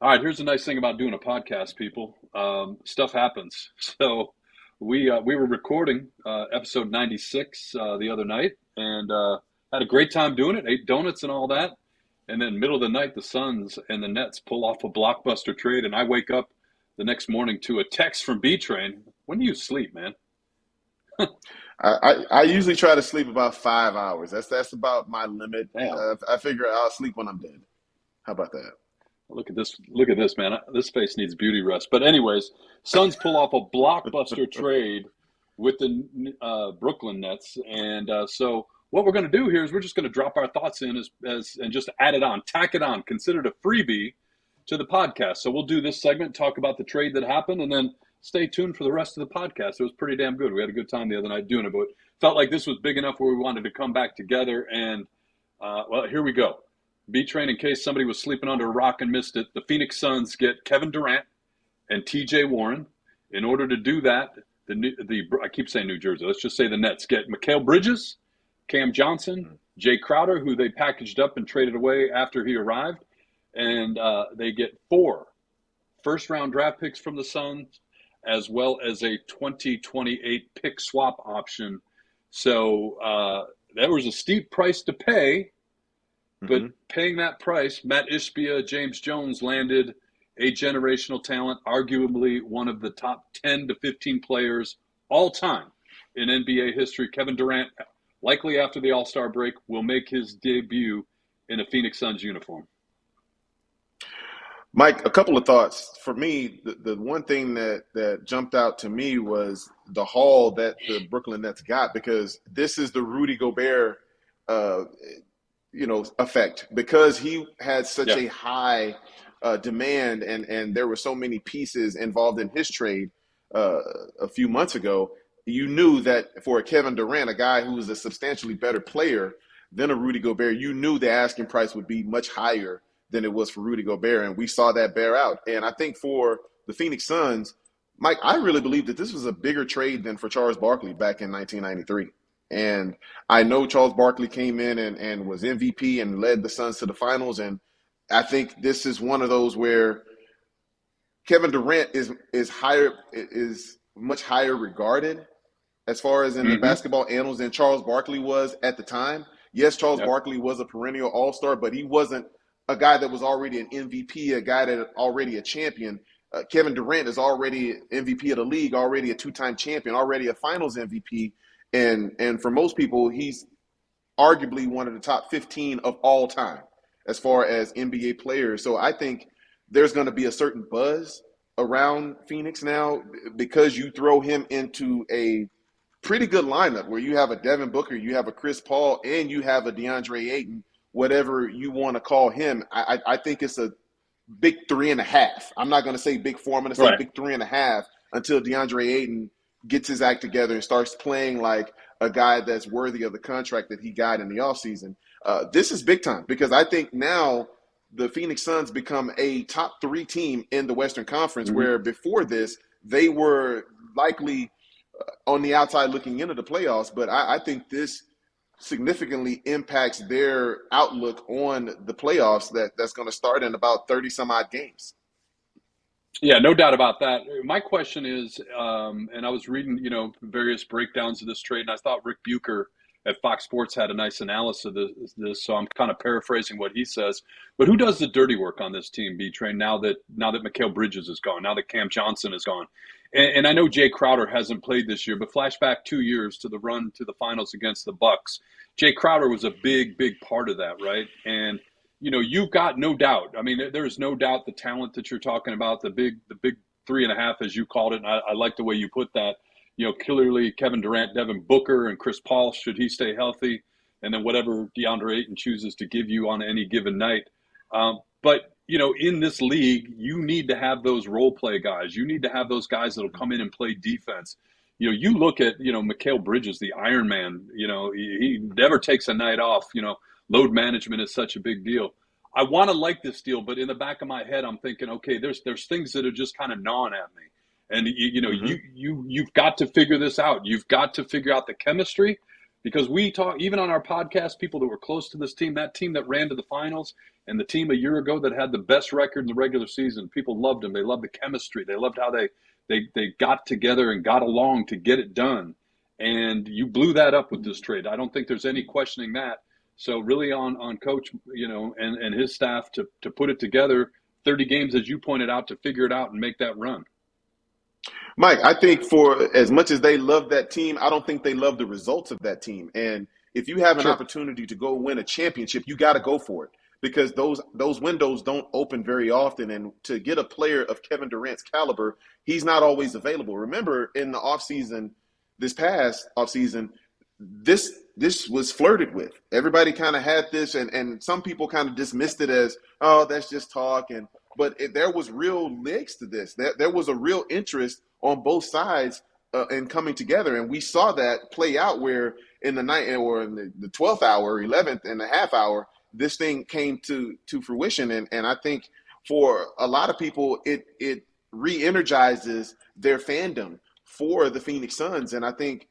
All right, here's the nice thing about doing a podcast, people. Um, stuff happens. So we uh, we were recording uh, episode 96 uh, the other night, and uh, had a great time doing it. Ate donuts and all that, and then middle of the night, the Suns and the Nets pull off a blockbuster trade, and I wake up the next morning to a text from B Train. When do you sleep, man? I, I, I usually try to sleep about five hours. That's that's about my limit. Uh, I figure I'll sleep when I'm dead. How about that? Look at this! Look at this, man. This face needs beauty rest. But anyways, Suns pull off a blockbuster trade with the uh, Brooklyn Nets, and uh, so what we're going to do here is we're just going to drop our thoughts in as, as and just add it on, tack it on, consider it a freebie to the podcast. So we'll do this segment, talk about the trade that happened, and then stay tuned for the rest of the podcast. It was pretty damn good. We had a good time the other night doing it, but felt like this was big enough where we wanted to come back together. And uh, well, here we go. B train, in case somebody was sleeping under a rock and missed it, the Phoenix Suns get Kevin Durant and T.J. Warren. In order to do that, the the I keep saying New Jersey. Let's just say the Nets get Mikal Bridges, Cam Johnson, Jay Crowder, who they packaged up and traded away after he arrived, and uh, they get four first round draft picks from the Suns, as well as a 2028 pick swap option. So uh, that was a steep price to pay but mm-hmm. paying that price, Matt Ishbia, James Jones landed a generational talent, arguably one of the top 10 to 15 players all time in NBA history. Kevin Durant, likely after the All Star break, will make his debut in a Phoenix Suns uniform. Mike, a couple of thoughts. For me, the, the one thing that, that jumped out to me was the haul that the Brooklyn Nets got because this is the Rudy Gobert uh, you know effect because he had such yeah. a high uh, demand and and there were so many pieces involved in his trade uh, a few months ago. You knew that for a Kevin Durant, a guy who was a substantially better player than a Rudy Gobert, you knew the asking price would be much higher than it was for Rudy Gobert, and we saw that bear out. And I think for the Phoenix Suns, Mike, I really believe that this was a bigger trade than for Charles Barkley back in 1993. And I know Charles Barkley came in and, and was MVP and led the Suns to the finals. And I think this is one of those where Kevin Durant is is higher is much higher regarded as far as in mm-hmm. the basketball annals than Charles Barkley was at the time. Yes, Charles yep. Barkley was a perennial All Star, but he wasn't a guy that was already an MVP, a guy that already a champion. Uh, Kevin Durant is already MVP of the league, already a two time champion, already a Finals MVP and and for most people, he's arguably one of the top 15 of all time as far as NBA players. So I think there's going to be a certain buzz around Phoenix now because you throw him into a pretty good lineup where you have a Devin Booker, you have a Chris Paul, and you have a DeAndre Ayton, whatever you want to call him. I, I think it's a big three and a half. I'm not going to say big four. I'm going to say right. big three and a half until DeAndre Ayton gets his act together and starts playing like a guy that's worthy of the contract that he got in the offseason. Uh, this is big time because I think now the Phoenix Suns become a top three team in the Western Conference, mm-hmm. where before this, they were likely uh, on the outside looking into the playoffs. But I, I think this significantly impacts their outlook on the playoffs that, that's going to start in about 30 some odd games. Yeah, no doubt about that. My question is, um, and I was reading, you know, various breakdowns of this trade, and I thought Rick Bucher at Fox Sports had a nice analysis of this, this, so I'm kind of paraphrasing what he says. But who does the dirty work on this team, B Train? Now that now that Mikal Bridges is gone, now that Cam Johnson is gone, and, and I know Jay Crowder hasn't played this year, but flashback two years to the run to the finals against the Bucks, Jay Crowder was a big, big part of that, right? And you know, you've got no doubt. I mean, there is no doubt the talent that you're talking about, the big, the big three and a half, as you called it. And I, I like the way you put that. You know, clearly Kevin Durant, Devin Booker, and Chris Paul, should he stay healthy, and then whatever DeAndre Ayton chooses to give you on any given night. Um, but you know, in this league, you need to have those role play guys. You need to have those guys that'll come in and play defense. You know, you look at you know Mikal Bridges, the Iron Man. You know, he, he never takes a night off. You know, load management is such a big deal. I want to like this deal, but in the back of my head, I'm thinking, okay, there's there's things that are just kind of gnawing at me, and you, you know, mm-hmm. you you you've got to figure this out. You've got to figure out the chemistry, because we talk even on our podcast, people that were close to this team, that team that ran to the finals, and the team a year ago that had the best record in the regular season. People loved them. They loved the chemistry. They loved how they they they got together and got along to get it done. And you blew that up with this trade. I don't think there's any questioning that. So really on on coach, you know, and and his staff to to put it together 30 games as you pointed out to figure it out and make that run. Mike, I think for as much as they love that team, I don't think they love the results of that team. And if you have an sure. opportunity to go win a championship, you got to go for it because those those windows don't open very often and to get a player of Kevin Durant's caliber, he's not always available. Remember in the offseason this past offseason, this this was flirted with. Everybody kind of had this and and some people kind of dismissed it as, "Oh, that's just talk." And but it, there was real legs to this. There, there was a real interest on both sides uh, in coming together and we saw that play out where in the night or in the, the 12th hour, 11th and a half hour, this thing came to to fruition and and I think for a lot of people it it re-energizes their fandom for the Phoenix Suns and I think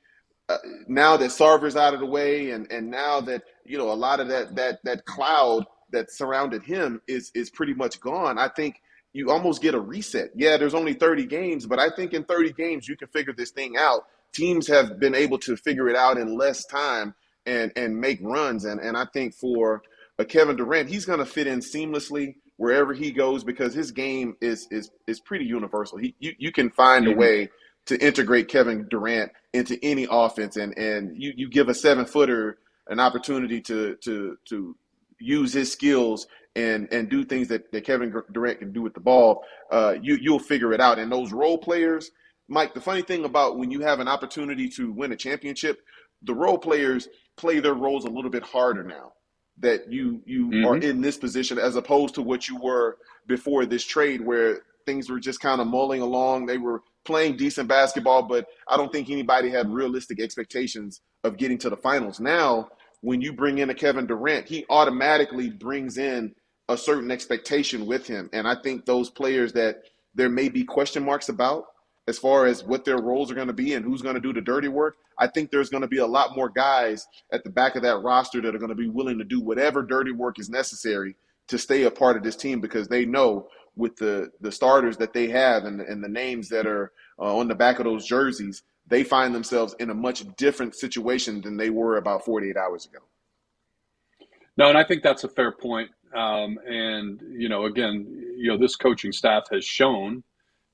uh, now that Sarver's out of the way and and now that you know a lot of that that that cloud that surrounded him is is pretty much gone I think you almost get a reset. Yeah, there's only 30 games, but I think in 30 games you can figure this thing out. Teams have been able to figure it out in less time and and make runs and and I think for a Kevin Durant, he's going to fit in seamlessly wherever he goes because his game is is is pretty universal. He you, you can find mm-hmm. a way to integrate Kevin Durant into any offense and and you you give a 7-footer an opportunity to to to use his skills and and do things that, that Kevin Durant can do with the ball, uh, you you'll figure it out. And those role players, Mike. The funny thing about when you have an opportunity to win a championship, the role players play their roles a little bit harder now that you you mm-hmm. are in this position as opposed to what you were before this trade where things were just kind of mulling along they were playing decent basketball but i don't think anybody had realistic expectations of getting to the finals. Now when you bring in a kevin durant he automatically brings in a certain expectation with him. And i think those players that there may be question marks about as far as what their roles are going to be and who's going to do the dirty work, I think there's going to be a lot more guys at the back of that roster that are going to be willing to do whatever dirty work is necessary to stay a part of this team because they know with the the starters that they have and, and the names that are uh, on the back of those jerseys, they find themselves in a much different situation than they were about 48 hours ago. No, and I think that's a fair point. Um, and you know, again, you know, this coaching staff has shown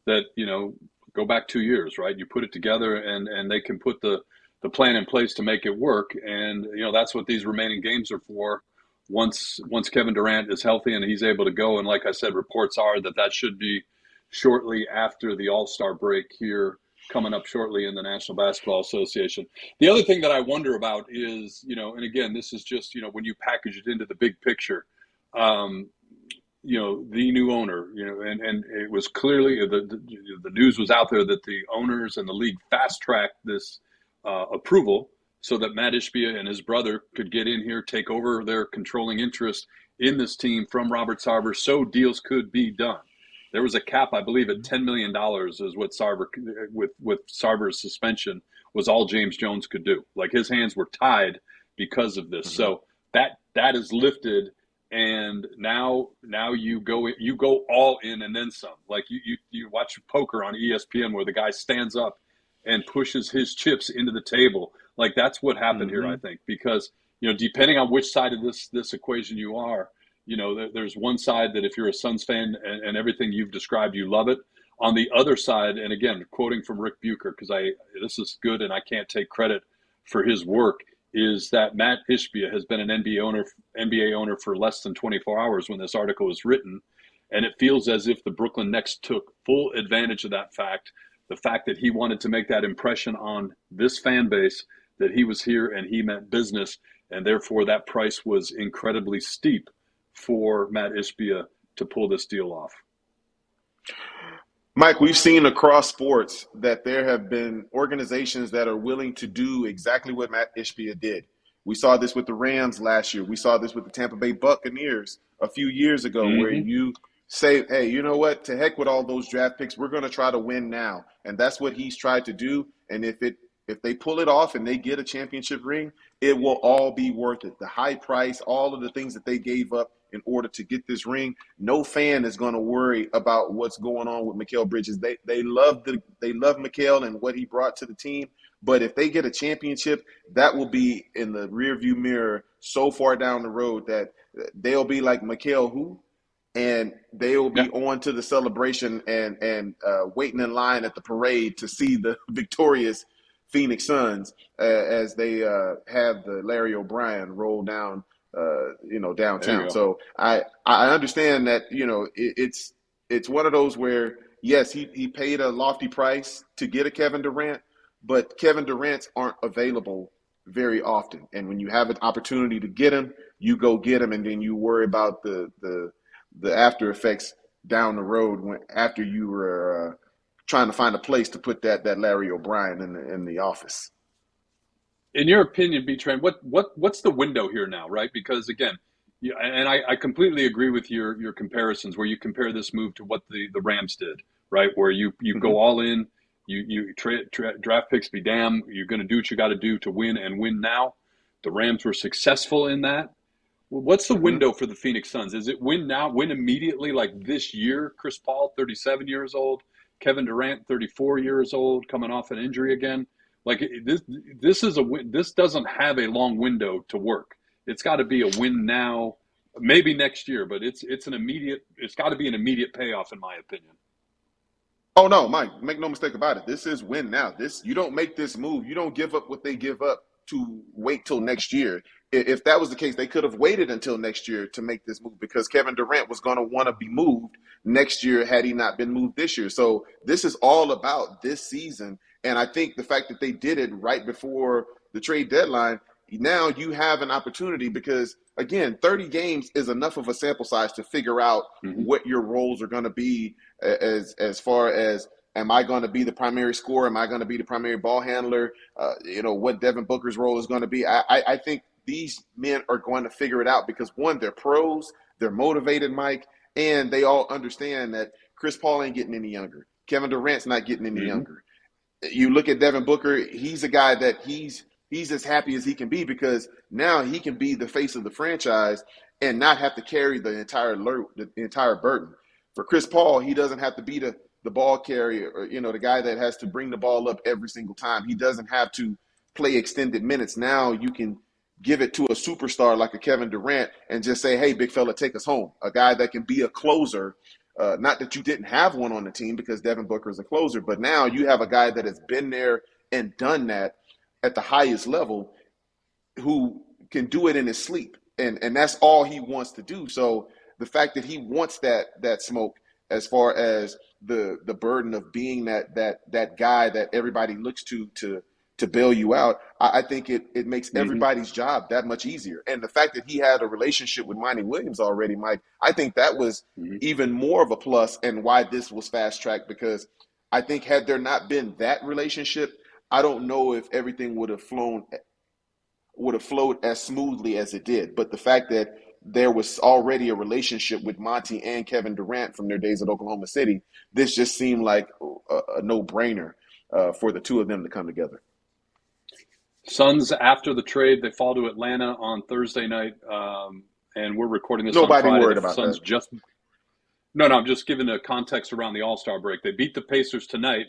that you know go back two years, right? You put it together, and and they can put the the plan in place to make it work. And you know that's what these remaining games are for. Once once Kevin Durant is healthy and he's able to go, and like I said, reports are that that should be shortly after the All Star break here coming up shortly in the National Basketball Association. The other thing that I wonder about is, you know, and again, this is just, you know, when you package it into the big picture, um, you know the new owner you know and and it was clearly the the, the news was out there that the owners and the league fast tracked this uh, approval so that Matt Ishbia and his brother could get in here take over their controlling interest in this team from Robert Sarver so deals could be done. There was a cap I believe at 10 million dollars is what Sarver with with Sarver's suspension was all James Jones could do. Like his hands were tied because of this. Mm-hmm. so that that is lifted and now now you go you go all in and then some. Like you you, you watch poker on espn where the guy stands up and pushes his chips into the table like that's what happened mm-hmm. here i think because you know depending on which side of this this equation you are you know there, there's one side that if you're a suns fan and, and everything you've described you love it on the other side and again quoting from rick bucher because i this is good and i can't take credit for his work is that Matt Ishbia has been an NBA owner NBA owner for less than 24 hours when this article was written, and it feels as if the Brooklyn Nets took full advantage of that fact, the fact that he wanted to make that impression on this fan base that he was here and he meant business, and therefore that price was incredibly steep for Matt Ishbia to pull this deal off. Mike, we've seen across sports that there have been organizations that are willing to do exactly what Matt Ishbia did. We saw this with the Rams last year. We saw this with the Tampa Bay Buccaneers a few years ago, mm-hmm. where you say, hey, you know what? To heck with all those draft picks. We're going to try to win now. And that's what he's tried to do. And if it if they pull it off and they get a championship ring, it will all be worth it. The high price, all of the things that they gave up in order to get this ring, no fan is going to worry about what's going on with Mikal Bridges. They they love the they love Mikal and what he brought to the team. But if they get a championship, that will be in the rearview mirror so far down the road that they'll be like Mikal who and they will be yeah. on to the celebration and and uh, waiting in line at the parade to see the victorious Phoenix Suns uh, as they uh, have the Larry O'Brien roll down, uh, you know, downtown. You so I I understand that you know it, it's it's one of those where yes he he paid a lofty price to get a Kevin Durant, but Kevin Durant's aren't available very often, and when you have an opportunity to get him, you go get him, and then you worry about the the the after effects down the road when after you were uh, trying to find a place to put that that Larry O'Brien in the in the office. In your opinion, B Train, what what what's the window here now, right? Because again, yeah, and I, I completely agree with your your comparisons where you compare this move to what the the Rams did, right? Where you you mm-hmm. go all in, you you tra- tra- draft picks be damn, you're going to do what you got to do to win and win now. The Rams were successful in that. What's the mm-hmm. window for the Phoenix Suns? Is it win now, win immediately, like this year? Chris Paul, 37 years old. Kevin Durant, 34 years old, coming off an injury again. Like this, this is a this doesn't have a long window to work. It's got to be a win now, maybe next year, but it's it's an immediate. It's got to be an immediate payoff, in my opinion. Oh no, Mike, make no mistake about it. This is win now. This you don't make this move. You don't give up what they give up to wait till next year if that was the case, they could have waited until next year to make this move because Kevin Durant was going to want to be moved next year had he not been moved this year. So this is all about this season. And I think the fact that they did it right before the trade deadline, now you have an opportunity because again, 30 games is enough of a sample size to figure out mm-hmm. what your roles are going to be as as far as Am I going to be the primary scorer? Am I going to be the primary ball handler? Uh, you know what Devin Booker's role is going to be. I, I, I think these men are going to figure it out because one, they're pros, they're motivated, Mike, and they all understand that Chris Paul ain't getting any younger. Kevin Durant's not getting any mm-hmm. younger. You look at Devin Booker, he's a guy that he's he's as happy as he can be because now he can be the face of the franchise and not have to carry the entire the entire burden. For Chris Paul, he doesn't have to be the the ball carrier or you know the guy that has to bring the ball up every single time. He doesn't have to play extended minutes. Now you can give it to a superstar like a Kevin Durant and just say, hey, big fella, take us home. A guy that can be a closer. Uh, not that you didn't have one on the team because Devin Booker is a closer, but now you have a guy that has been there and done that at the highest level who can do it in his sleep. And and that's all he wants to do. So the fact that he wants that that smoke as far as the the burden of being that that that guy that everybody looks to to to bail you out, I, I think it, it makes mm-hmm. everybody's job that much easier. And the fact that he had a relationship with Monty Williams already, Mike, I think that was mm-hmm. even more of a plus and why this was fast tracked because I think had there not been that relationship, I don't know if everything would have flown would have flowed as smoothly as it did. But the fact that there was already a relationship with Monty and Kevin Durant from their days at Oklahoma City, this just seemed like a, a no brainer uh, for the two of them to come together. Suns after the trade, they fall to Atlanta on Thursday night, um, and we're recording this. Nobody on worried about Suns that. Just no, no. I'm just giving the context around the All Star break. They beat the Pacers tonight,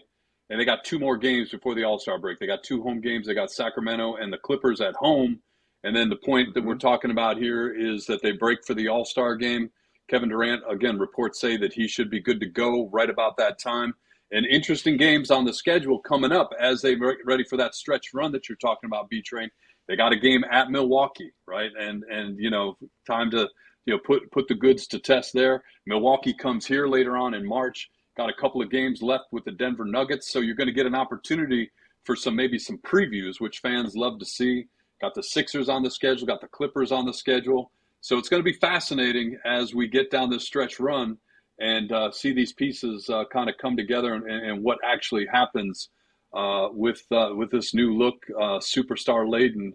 and they got two more games before the All Star break. They got two home games. They got Sacramento and the Clippers at home. And then the point that mm-hmm. we're talking about here is that they break for the All Star game. Kevin Durant again reports say that he should be good to go right about that time and interesting games on the schedule coming up as they get ready for that stretch run that you're talking about, B Train. They got a game at Milwaukee, right? And and you know, time to you know put put the goods to test there. Milwaukee comes here later on in March. Got a couple of games left with the Denver Nuggets, so you're going to get an opportunity for some maybe some previews, which fans love to see. Got the Sixers on the schedule, got the Clippers on the schedule. So it's going to be fascinating as we get down this stretch run and uh, see these pieces uh, kind of come together and, and what actually happens uh, with uh, with this new look, uh, superstar laden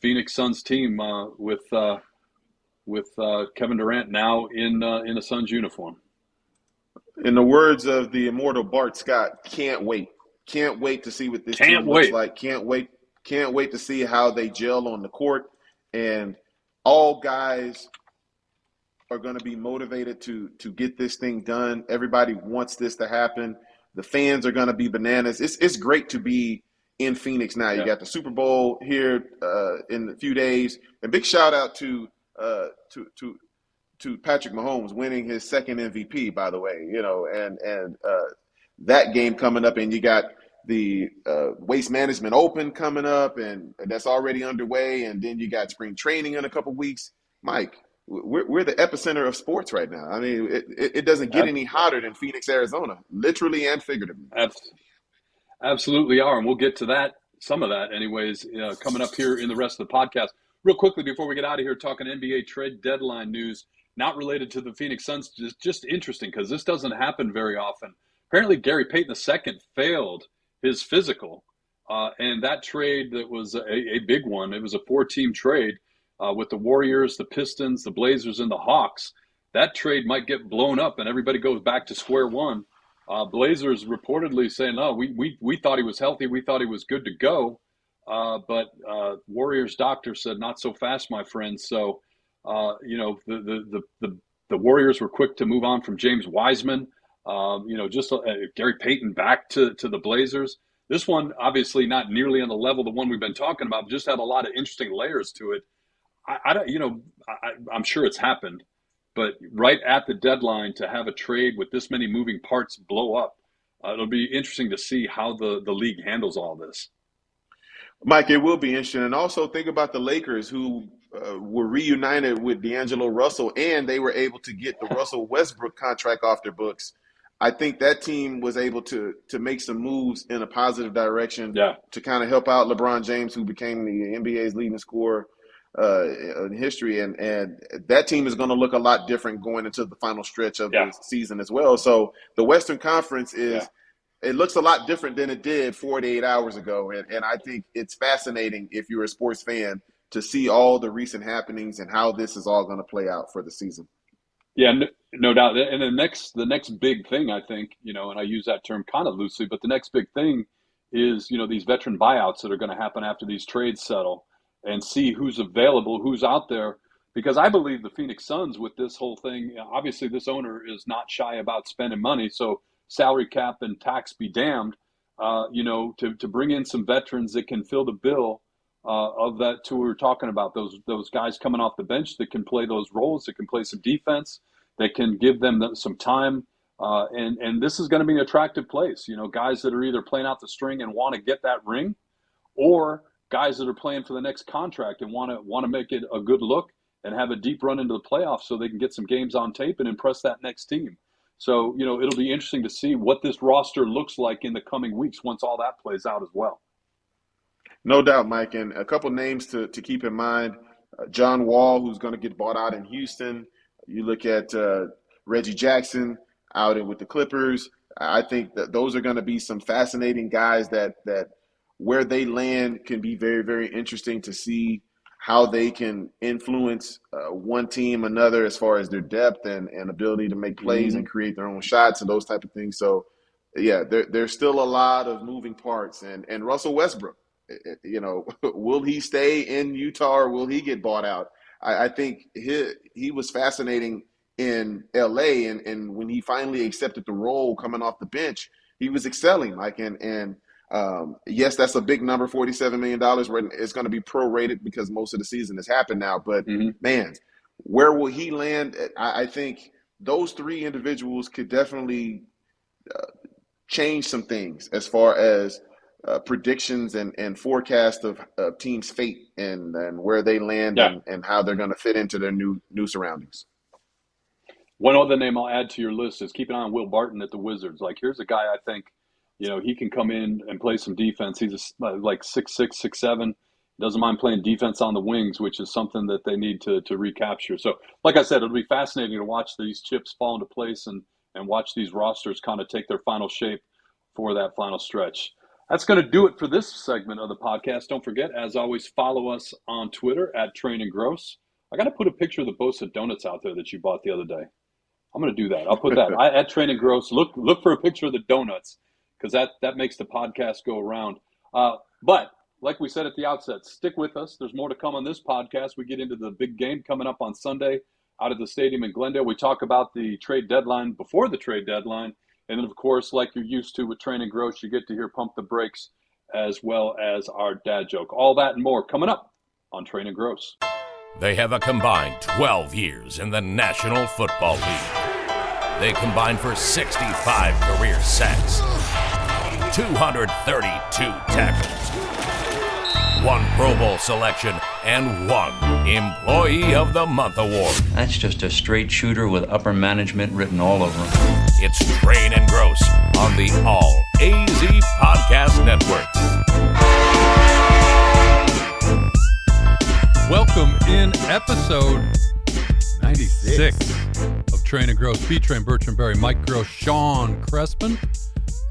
Phoenix Suns team uh, with with Kevin Durant now in in a Suns uniform. In the words of the immortal Bart Scott, can't wait, can't wait to see what this Can't team looks like. Can't wait. Can't wait to see how they gel on the court. And all guys are going to be motivated to to get this thing done. Everybody wants this to happen. The fans are going to be bananas. It's it's great to be in Phoenix now. You Yeah. got the Super Bowl here uh, in a few days, and big shout out to uh, to to to Patrick Mahomes winning his second MVP. By the way, you know, and and uh, that game coming up, and you got the uh, Waste Management Open coming up, and that's already underway, and then you got spring training in a couple weeks. Mike, we're, we're the epicenter of sports right now. I mean, it, it, it doesn't get any hotter than Phoenix, Arizona, literally and figuratively. Abs- Absolutely are, and we'll get to that, some of that, anyways, uh, coming up here in the rest of the podcast. Real quickly before we get out of here, talking NBA trade deadline news, not related to the Phoenix Suns, just just interesting because this doesn't happen very often. Apparently, Gary Payton II failed his physical, uh, and that trade that was a, a big one. It was a four-team trade uh, with the Warriors, the Pistons, the Blazers, and the Hawks. That trade might get blown up, and everybody goes back to square one. Uh, Blazers reportedly saying, "No, we, we we thought he was healthy. We thought he was good to go." Uh, but uh, Warriors doctor said, "Not so fast, my friend." So, uh, you know, the, the the the the Warriors were quick to move on from James Wiseman. Um, you know, just uh, Gary Payton back to to the Blazers. This one, obviously, not nearly on the level the one we've been talking about. Just had a lot of interesting layers to it. I, I don't, you know, I, I'm sure it's happened, but right at the deadline to have a trade with this many moving parts blow up, uh, it'll be interesting to see how the the league handles all this. Mike, it will be interesting. And also think about the Lakers who uh, were reunited with D'Angelo Russell and they were able to get the Russell Westbrook contract off their books. I think that team was able to to make some moves in a positive direction Yeah, to kind of help out LeBron James, who became the NBA's leading scorer uh, in history, and and that team is going to look a lot different going into the final stretch of yeah, the season as well. So the Western Conference is yeah. it looks a lot different than it did 48 hours ago, and and I think it's fascinating if you're a sports fan to see all the recent happenings and how this is all going to play out for the season. Yeah, no, no doubt. And the next, the next big thing, I think, you know, and I use that term kind of loosely, but the next big thing is, you know, these veteran buyouts that are going to happen after these trades settle, and see who's available, who's out there. Because I believe the Phoenix Suns, with this whole thing, obviously this owner is not shy about spending money. So salary cap and tax be damned. Uh, you know, to to bring in some veterans that can fill the bill uh, of that tour we're talking about those those guys coming off the bench that can play those roles that can play some defense that can give them some time uh, and and this is going to be an attractive place you know guys that are either playing out the string and want to get that ring or guys that are playing for the next contract and want to want to make it a good look and have a deep run into the playoffs so they can get some games on tape and impress that next team so you know it'll be interesting to see what this roster looks like in the coming weeks once all that plays out as well No doubt, Mike. And a couple names to, to keep in mind uh, John Wall, who's going to get bought out in Houston. You look at uh, Reggie Jackson out in, with the Clippers. I think that those are going to be some fascinating guys that, that where they land can be very, very interesting to see how they can influence uh, one team another as far as their depth and, and ability to make plays Mhm. and create their own shots and those type of things. So, yeah, there, there's still a lot of moving parts. And, and Russell Westbrook, eh, you know, will he stay in Utah or will he get bought out? I, I think he, he was fascinating in LA. And, and when he finally accepted the role coming off the bench, he was excelling. Like, and, and um, yes, that's a big number, $47 million. Where it's going to be prorated because most of the season has happened now. But mm-hmm. man, where will he land? I, I think those three individuals could definitely uh, change some things as far as uh, predictions and, and forecast of, of teams' fate and, and where they land Yeah. and, and how they're going to fit into their new new surroundings. One other name I'll add to your list is keep an eye on Will Barton at the Wizards. Like, here's a guy I think, you know, he can come in and play some defense. He's a s uh, like six six six seven. Doesn't mind playing defense on the wings, which is something that they need to to recapture. So, like I said, it'll be fascinating to watch these chips fall into place and and watch these rosters kind of take their final shape for that final stretch. That's going to do it for this segment of the podcast. Don't forget, as always, follow us on Twitter at Train and Gross. I got to put a picture of the Bosa donuts out there that you bought the other day. I'm going to do that. I'll put that I, at Train and Gross. Look look for a picture of the donuts because that that makes the podcast go around. Uh, but like we said at the outset, stick with us. There's more to come on this podcast. We get into the big game coming up on Sunday out of the stadium in Glendale. We talk about the trade deadline before the trade deadline. And then, of course, like you're used to with Train and Gross, you get to hear Pump the Brakes as well as our dad joke. All that and more coming up on Train and Gross. They have a combined 12 years in the National Football League. They combined for 65 career sacks, 232 tackles, one Pro Bowl selection, and one Employee of the Month award. That's just a straight shooter with upper management written all over him. It's Train and Gross on the All AZ Podcast Network. Welcome in episode 96 of Train and Gross. B Train, Bertrand Berry, Mike Gross, Sean Crespin.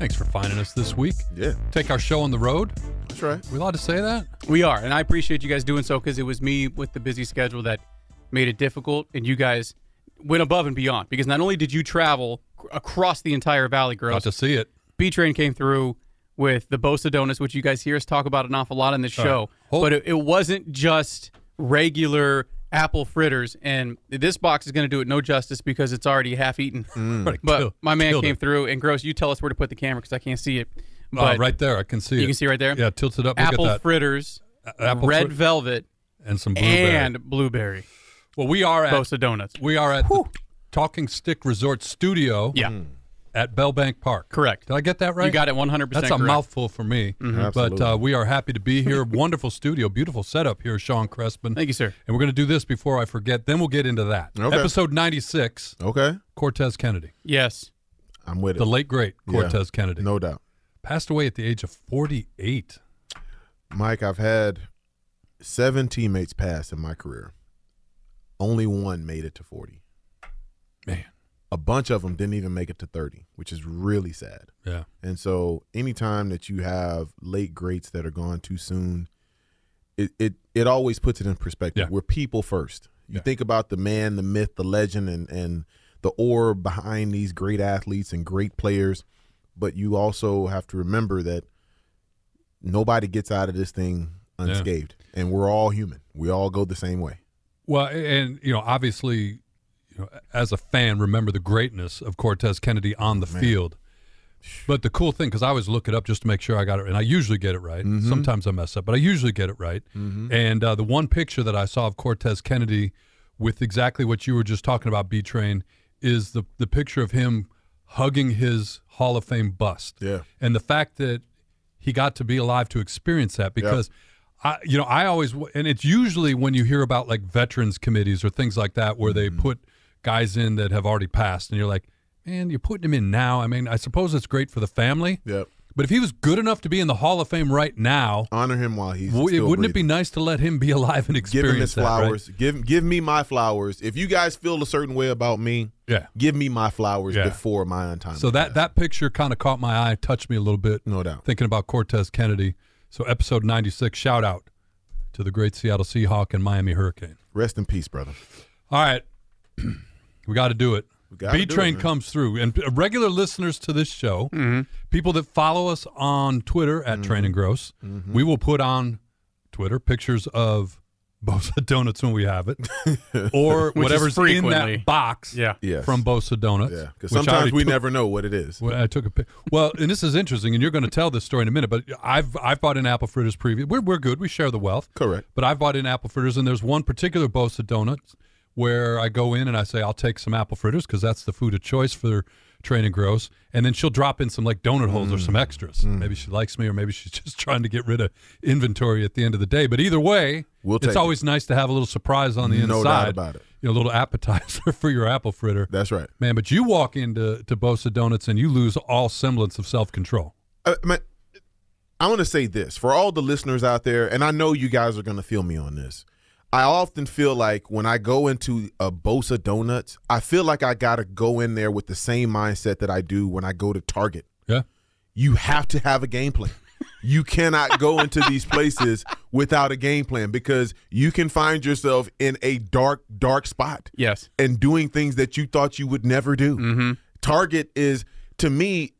Thanks for finding us this week. Yeah, Take our show on the road. that's right. We allowed to say that? We are, and I appreciate you guys doing so because it was me with the busy schedule that made it difficult, and you guys went above and beyond because not only did you travel across the entire Valley, Girls, Got Gross, to see it. B Train came through with the Bosa Donuts, which you guys hear us talk about an awful lot in this All right. show. Hold- But it, it wasn't just regular apple fritters, and this box is going to do it no justice because it's already half eaten. Already But kill- my man came it. through, and Gross, you tell us where to put the camera because I can't see it. Uh, But right there, I can see it. you can see right there. Yeah, tilted up. Look apple at that. fritters, A- apple red frit- velvet, and some blueberry. and blueberry. well, we are at Bosa Donuts. we are at the Talking Stick Resort Studio Yeah, at Bell Bank Park. correct. Did I get that right? You got it 100% That's a correct. Mm-hmm. mouthful for me. But Absolutely. uh, we are happy to be here. Wonderful studio, beautiful setup here, Sean Crespin. Thank you, sir. And we're going to do this before I forget. Then we'll get into that. Okay. Episode 96, Okay, Cortez Kennedy. Yes. I'm with it. The late, great Yeah, Cortez Kennedy. no doubt. Passed away at the age of 48. Mike, I've had seven teammates pass in my career. Only one made it to 40. Man. A bunch of them didn't even make it to 30, which is really sad. Yeah. And so, anytime that you have late greats that are gone too soon, it it, it always puts it in perspective. Yeah. We're people first. You Yeah. think about the man, the myth, the legend, and and the orb behind these great athletes and great players, but you also have to remember that nobody gets out of this thing unscathed, and we're all human. We all go the same way. Well, and, you know, obviously, you know, as a fan, remember the greatness of Cortez Kennedy on the field. But the cool thing, because I always look it up just to make sure I got it, and I usually get it right. Mm-hmm. Sometimes I mess up, but I usually get it right. Mm-hmm. And uh, the one picture that I saw of Cortez Kennedy with exactly what you were just talking about, B Train, is the the picture of him hugging his Hall of Fame bust. Yeah. And the fact that he got to be alive to experience that because I you know I always and it's usually when you hear about like veterans committees or things like that where they mm-hmm. put guys in that have already passed and you're like man you're putting him in now I mean I suppose it's great for the family Yep. but if he was good enough to be in the Hall of Fame right now Honor him while he's. w- still wouldn't it be nice to let him be alive and experience Give him his that, right? flowers. Give give me my flowers. If you guys feel a certain way about me, yeah give me my flowers Yeah. before my untimely so that that picture kind of caught my eye touched me a little bit no doubt. thinking about Cortez Kennedy so episode 96 shout out to the great Seattle Seahawk and Miami Hurricane Rest in peace, brother. All right. we got to do it. B Train comes through. And regular listeners to this show, mm-hmm. people that follow us on Twitter at mm-hmm. Train and Gross, mm-hmm. we will put on Twitter pictures of Bosa Donuts when we have it, or whatever's in that box Yeah. Yes. from Bosa Donuts. Yeah, because sometimes we took- never know what it is. well, I took a pic. Well, and this is interesting, and you're going to tell this story in a minute. But I've I've bought in apple fritters previous. We're we're good. We share the wealth. Correct. But I've bought in apple fritters, and there's one particular Bosa Donuts where I go in and I say I'll take some apple fritters because that's the food of choice for Train and Gross, and then she'll drop in some like donut holes or some Mm. extras. Maybe she likes me, or maybe she's just trying to get rid of inventory at the end of the day. But either way, We'll it's it. always nice to have a little surprise on the No inside. doubt about it. You know, a little appetizer for your apple fritter. That's right. Man, but you walk into to Bosa Donuts and you lose all semblance of self control. Uh, I want to say this for all the listeners out there, and I know you guys are going to feel me on this. I often feel like when I go into a Bosa Donuts, I feel like I got to go in there with the same mindset that I do when I go to Target. Yeah. You have to have a game plan. You cannot go into these places without a game plan because you can find yourself in a dark, dark spot Yes. and doing things that you thought you would never do. Mm-hmm. Target is to me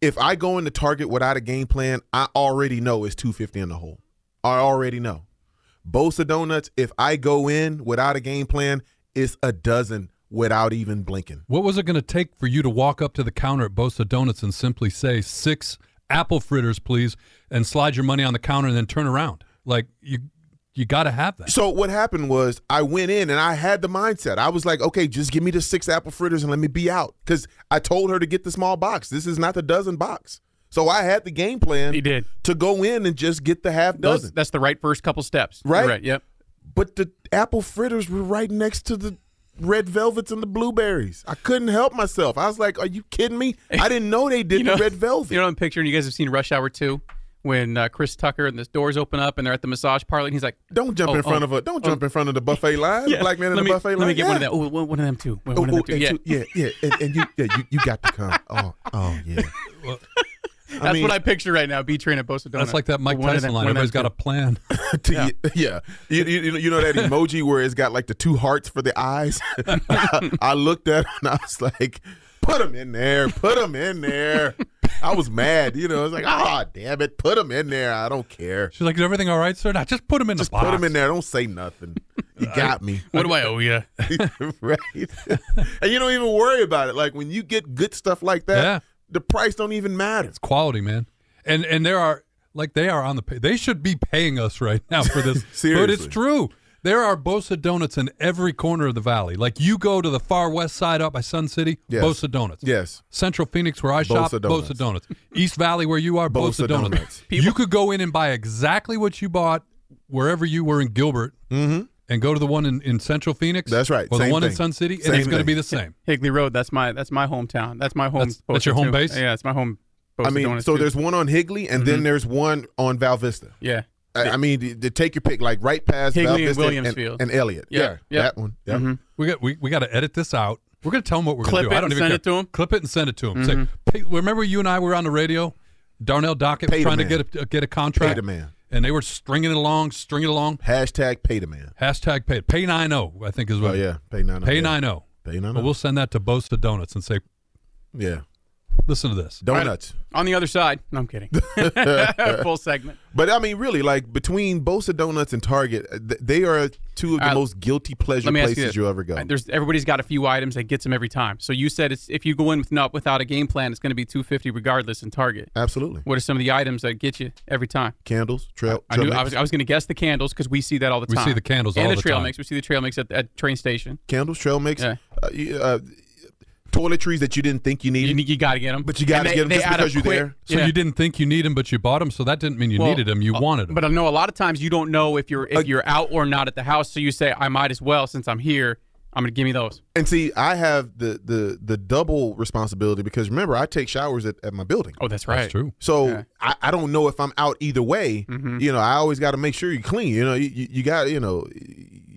if I go into Target without a game plan, I already know it's 250 in the hole. I already know. Bosa Donuts, if I go in without a game plan, it's a dozen without even blinking. What was it going to take for you to walk up to the counter at Bosa Donuts and simply say six apple fritters, please, and slide your money on the counter and then turn around? Like you, you got to have that. So what happened was I went in and I had the mindset. I was like, okay, just give me the six apple fritters and let me be out. Because I told her to get the small box. This is not the dozen box. So I had the game plan He did. to go in and just get the half Those, dozen. that's the right first couple steps. Right? Right. Yep. But the apple fritters were right next to the red velvets and the blueberries. I couldn't help myself. I was like, are you kidding me? I didn't know they did You know- the red velvet. You know, I'm picturing you guys have seen Rush Hour 2 when uh, Chris Tucker and the doors open up and they're at the massage parlor and he's like, don't jump Oh, in front oh, of a don't oh. jump in front of the buffet line. The black man in let the me, buffet let line. me get one of Yeah. them. Oh, one one of them too. One Oh, of them oh, too. Yeah. two- yeah, yeah, and, and you, yeah, you, you got to come. Oh, oh, yeah. That's what I picture right now. B train at Bosa Donut. That's like that Mike One Tyson them- line. Everybody's got a plan. to, yeah. You, you, you know that emoji where it's got like the two hearts for the eyes? I, I looked at it and I was like, put them in there. Put them in there. I was mad. You know, I was like, ah, damn it. Put them in there. I don't care. She's like, "Is everything all right, sir?" Now just put them in Just the box. put them in there. Don't say nothing. You got me. What do I owe you? right? and you don't even worry about it. Like when you get good stuff like that, Yeah. The price don't even matter. It's quality, man. And and there are like they are on the pay. They should be paying us right now for this. but it's true. There are Bosa Donuts in every corner of the valley. Like you go to the far west side up by Sun City, Yes. Bosa Donuts. Yes. Central Phoenix, where I shop, Bosa Donuts. Bosa Donuts. East Valley, where you are, Bosa, Bosa Donuts. Donuts. you could go in and buy exactly what you bought wherever you were in Gilbert, Mm-hmm. And go to the one in, in Central Phoenix. That's right. Or the Same one in. Sun City, and it's going to be the same. Higley Road. That's my that's my hometown. That's my home. That's- that's your home too. base? Yeah, it's my home. I mean, so too. there's one on Higley, and Mm-hmm. then there's one on Val Vista. yeah. I, I mean, to, to take your pick, like right past Higley Val and Vista Williamsfield. and, Elliott. Yeah, Yeah, yeah. that one. Yeah. Mhm. We got we, we got to edit this out. We're going to tell them what we're going to do. it I don't even send care. it to 'em? Clip it and send it to them. Say, remember you and I were on the radio. Darnell Dockett was Pay trying to get a, get a contract. Pay the man. And they were stringing it along, stringing it along. Hashtag pay the man. Hashtag pay pay nine zero. I think is what. Oh yeah, pay nine. Oh, pay yeah. nine zero. Pay nine. But we'll send that to Bosa Donuts and say, yeah, listen to this. donuts. On the other side. No, I'm kidding. Full segment. But I mean, really, like between Bosa Donuts and Target, uh, th- they are two of the Uh, most guilty pleasure Let me ask you places you'll ever go. There's everybody's got a few items that gets them every time. So you said it's if you go in with not without a game plan, it's going to be 250 regardless in Target. Absolutely. What are some of the items that get you every time? Candles, trail. I trail knew I was I was going to guess the candles because we see that all the time. We see the candles and all the, the trail time. mix. We see the trail mix at at train station. candles, trail mix. Yeah. Uh, uh, toiletries that you didn't think you needed. You, you got to get them, But you gotta get 'em just because you're there. So yeah. you didn't think you need them, but you bought them. So that didn't mean you Well, needed them. You uh, wanted them. But I know a lot of times you don't know if you're if Uh, you're out or not at the house. So you say, I might as well since I'm here. I'm going to give me those. And see, I have the the the double responsibility because remember, I take showers at, at my building. Oh, that's right. That's true. So Yeah. I, I don't know if I'm out either way. Mm-hmm. You know, I always got to make sure you're clean. You know, you, you, you got you know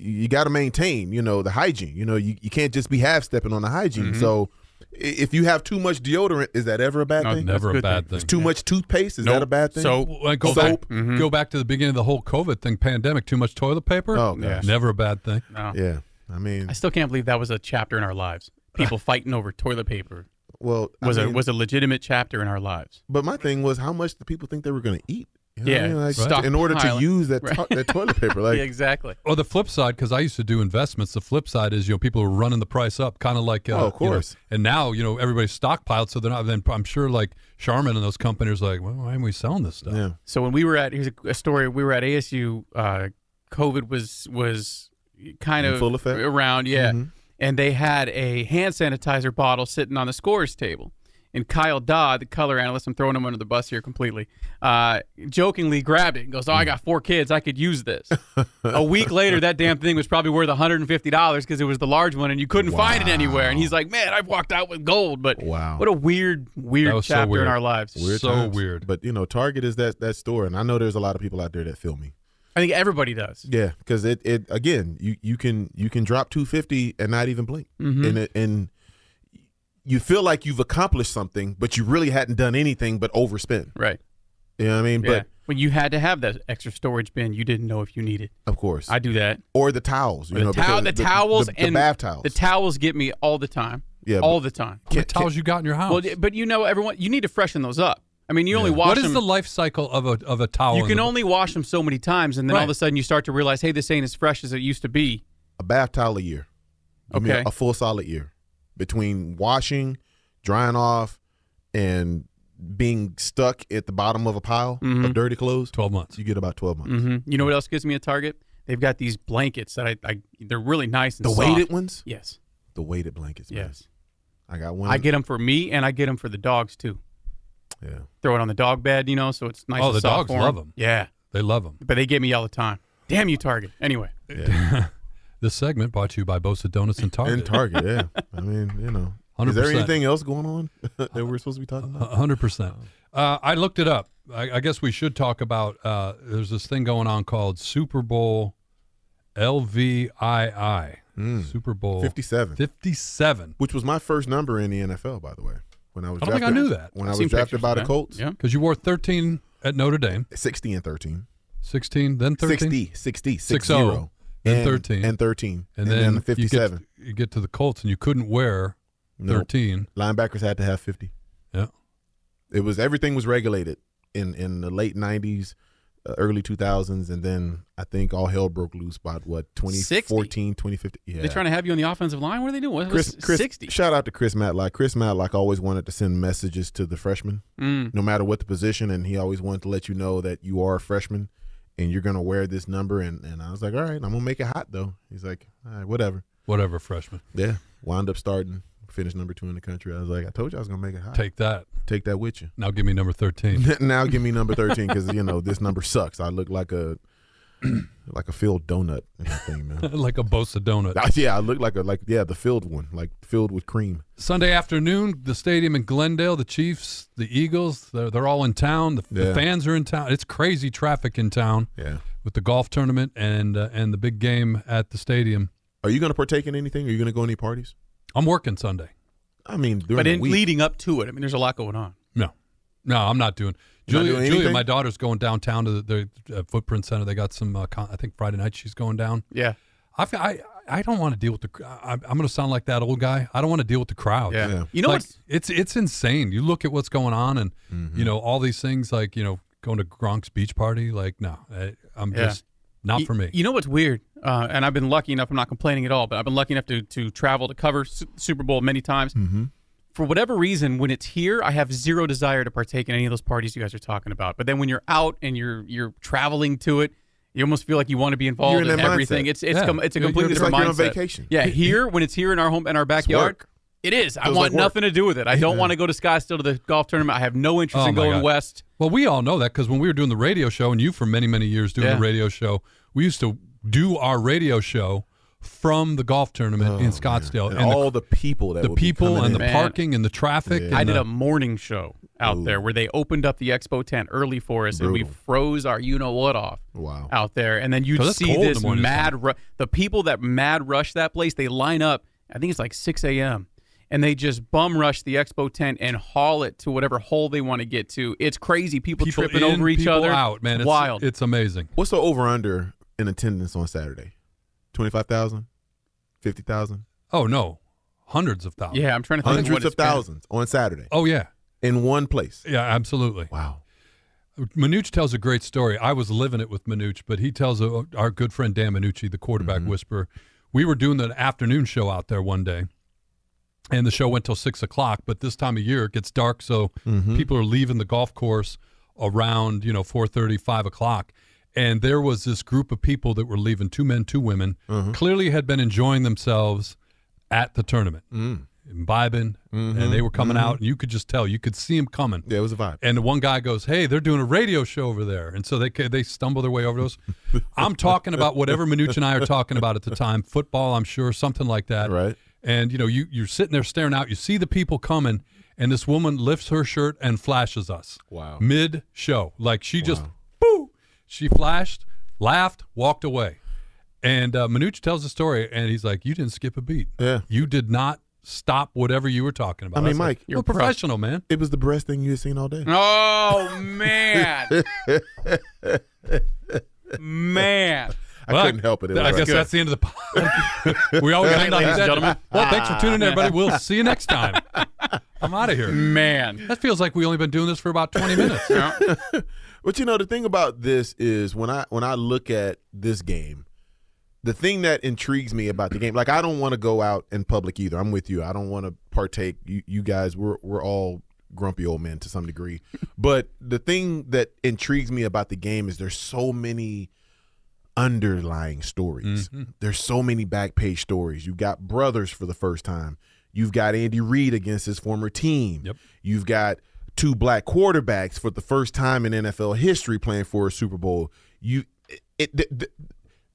you, you got to maintain you know the hygiene. You know, you, you can't just be half stepping on the hygiene. Mm-hmm. So if you have too much deodorant, is that ever a bad No, thing? Never a good bad thing. thing. Too much toothpaste, is that a bad thing? So Well, go Soap. back, go back to the beginning of the whole COVID thing, pandemic. Too much toilet paper. Oh, gosh. never a bad thing. no. yeah, I mean, I still can't believe that was a chapter in our lives. People fighting over toilet paper well, I was a was a legitimate chapter in our lives. But my thing was, how much do people think they were going to eat? You know what I Yeah, mean? Like, stockpiling. in order to use that to- that toilet paper, like yeah, exactly. Or the flip side, because I used to do investments. The flip side is you know people are running the price up, kind of like uh, Oh, of you know, course. and now you know everybody's stockpiled, so they're not. Then I'm sure like Charmin and those companies are like, well, why aren't we selling this stuff? yeah, So when we were at here's a, a story. We were at ASU. Uh, COVID was was kind In of full effect? around, yeah. Mhm. And they had a hand sanitizer bottle sitting on the scores table. And Kyle Dodd, the color analyst, I'm throwing him under the bus here completely, uh, jokingly grabbed it and goes, "Oh, I got four kids. I could use this." a week later, that damn thing was probably worth 150 dollars because it was the large one, and you couldn't find it anywhere. And he's like, "Man, I've walked out with gold." But Wow. what a weird, weird was so chapter weird. in our lives. weird So times. weird. But you know, Target is that that store, and I know there's a lot of people out there that feel me. I think everybody does. Yeah, because it it again, you you can you can drop two fifty and not even blink, Mm-hmm. and it, and you feel like you've accomplished something, but you really hadn't done anything but overspend. Right. You know what I mean? Yeah. But when you had to have that extra storage bin, you didn't know if you needed. of course, I do that. or the towels. You the, know, towel, because the towels the, and bath towels. The towels get me all the time. Yeah, all the time. How many towels you got in your house? Well, but you know, everyone, you need to freshen those up. I mean, you only Yeah. wash what is them. the life cycle of a of a towel? you in can the- only wash them so many times, and then all of a sudden you start to realize, hey, this ain't as fresh as it used to be. a bath towel a year. Give me a- Okay. a, full solid year between washing, drying off, and being stuck at the bottom of a pile Mhm. of dirty clothes. twelve months. You get about twelve months. hmm You know what else gives me a target? They've got these blankets that I, I they're really nice and The soft. weighted ones, Yes, the weighted blankets. man. yes. I got one. I get them for me, and I get them for the dogs too. Yeah, Throw it on the dog bed, you know, so it's nice. Oh, and the soft dogs love them. Yeah, They love them. but they get me all the time. Damn you, Target. Anyway, yeah. This segment brought to you by Bosa Donuts and Target. and Target. Yeah, I mean, you know, is there anything else going on that we're supposed to be talking about? hundred percent. Uh, I looked it up. I, I guess we should talk about. Uh, there's this thing going on called Super Bowl LVII. Super Bowl Fifty-seven, Fifty-seven. which was my first number in the NFL, by the way. When I was I don't think I knew that. When I've I was drafted by the. Colts, Yeah. Because you wore thirteen at Notre Dame, sixty and thirteen. sixteen, then thirteen, 60, 60, Six 60, then and 13. and 13, and, then, you get- 57. You get, to the Colts, and you couldn't wear Nope. thirteen. Linebackers had to have 50. Yeah. It was everything was regulated in in the late 90s, uh, early 2000s, and then I think all hell broke loose by what 2014, 2015. Yeah. they trying to have you on the offensive line. What are they doing? What, Chris, Chris, 60. shout out to Chris Matlock. Chris Matlock always wanted to send messages to the freshmen, Mm. no matter what the position, and he always wanted to let you know that you are a freshman and you're gonna wear this number. And, and I was like, all right, I'm gonna make it hot though. He's like, all right, whatever. Whatever, freshman. Yeah, wound up starting, finished number two in the country. I was like, I told you I was gonna make it hot. Take that. Take that with you. Now give me number thirteen. now give me number thirteen because you know this number sucks. I look like a like a filled donut thing, man. like a Bosa donut. Ah, yeah, I look like a like yeah the filled one, like filled with cream. Sunday afternoon, the stadium in Glendale, the Chiefs, the Eagles, they're, they're all in town. The, the fans are in town. It's crazy traffic in town Yeah. with the golf tournament and uh, and the big game at the stadium. Are you gonna partake in anything? Are you gonna go to any parties? I'm working Sunday. I mean, during But the in week. leading up to it, I mean, there's a lot going on. No, no, I'm not doing. You're not Julia, doing Julia, my daughter's going downtown to the, the uh, Footprint Center. They got some. Uh, con- I think Friday night she's going down. Yeah. I fe- I, I don't want to deal with the. I, I'm going to sound like that old guy. I don't want to deal with the crowd. Yeah. Yeah. You know like, what's it's it's insane. You look at what's going on, and Mm-hmm. you know all these things like you know going to Gronk's beach party. Like no, I, I'm Yeah. just not Y- for me. You know what's weird? Uh, and I've been lucky enough. I'm not complaining at all, but I've been lucky enough to to travel to cover Su- Super Bowl many times. Mm-hmm. For whatever reason, when it's here, I have zero desire to partake in any of those parties you guys are talking about. But then when you're out and you're you're traveling to it, you almost feel like you want to be involved in in, everything. mindset. It's it's Yeah. com- it's a You're- completely it's different like you're on mindset. vacation. Yeah, here when it's here in our home in our backyard, work. it is. I want like nothing to do with it. I don't want to go to Scottsdale to the golf tournament. I have no interest Oh, in going God. west. Well, we all know that because when we were doing the radio show, and you for many many years doing Yeah. the radio show, we used to do our radio show from the golf tournament in oh, Scottsdale, Oh, and, and all the, people that the will people coming and the. Man. parking and the traffic. Yeah. and I did the- a morning show out there where they opened up the expo tent early for us, and we froze our you know what off Wow. out there, and then you'd 'Cause it's see cold in the this mad. Ru- the people that mad rush that place, they line up. I think it's like six a.m. And they just bum rush the expo tent and haul it to whatever hole they want to get to. It's crazy. People, people tripping in, over each people other. out, man. It's It's wild. It's amazing. What's the over under in attendance on Saturday? Twenty five thousand, fifty thousand, Oh no, hundreds of thousands. yeah, I'm trying to think of what hundreds of it's been. thousands on Saturday Oh yeah. in one place. Yeah, absolutely. Wow. Manuch tells a great story. I was living it with Manuch, but he tells a, our good friend Dan Manucci, the quarterback Mm-hmm. whisperer. We were doing the afternoon show out there one day, and the show went till six o'clock. But this time of year, it gets dark, so Mm-hmm. people are leaving the golf course around you know four thirty, five o'clock. And there was this group of people that were leaving, two men, two women, Mm-hmm. clearly had been enjoying themselves at the tournament, Mm. imbibing, Mm-hmm. and they were coming out, and you could just tell, you could see them coming. Yeah, it was a vibe. And the one guy goes, "Hey, they're doing a radio show over there," and so they they stumble their way over to us. I'm talking about whatever Manuch and I are talking about at the time, football, I'm sure, something like that. Right. And you know, you you're sitting there staring out. You see the people coming, and this woman lifts her shirt and flashes us. Wow. Mid show, like she just, boo, she flashed, laughed, walked away. And uh, Manuch tells the story, and he's like, "You didn't skip a beat. Yeah. You did not stop whatever you were talking about." I mean, was like, Mike, you're you're a pro. professional, man. It was the best thing you had seen all day. Oh man, man. I Well, couldn't help it. it I guess like- that's the end of the pod. we always end on ladies and that. gentlemen. Well, thanks for tuning in, everybody. We'll see you next time. I'm out of here. Man. That feels like we only been doing this for about 20 minutes. But you know, the thing about this is when I when I look at this game, the thing that intrigues me about the game, like I don't want to go out in public either. I'm with you. I don't want to partake. You, you guys, we're we're all grumpy old men to some degree. but the thing that intrigues me about the game is there's so many underlying stories. Mm-hmm. There's so many back page stories. You've got brothers for the first time. You've got Andy Reid against his former team. Yep. You've got two black quarterbacks for the first time in NFL history playing for a Super Bowl. You it, it, th-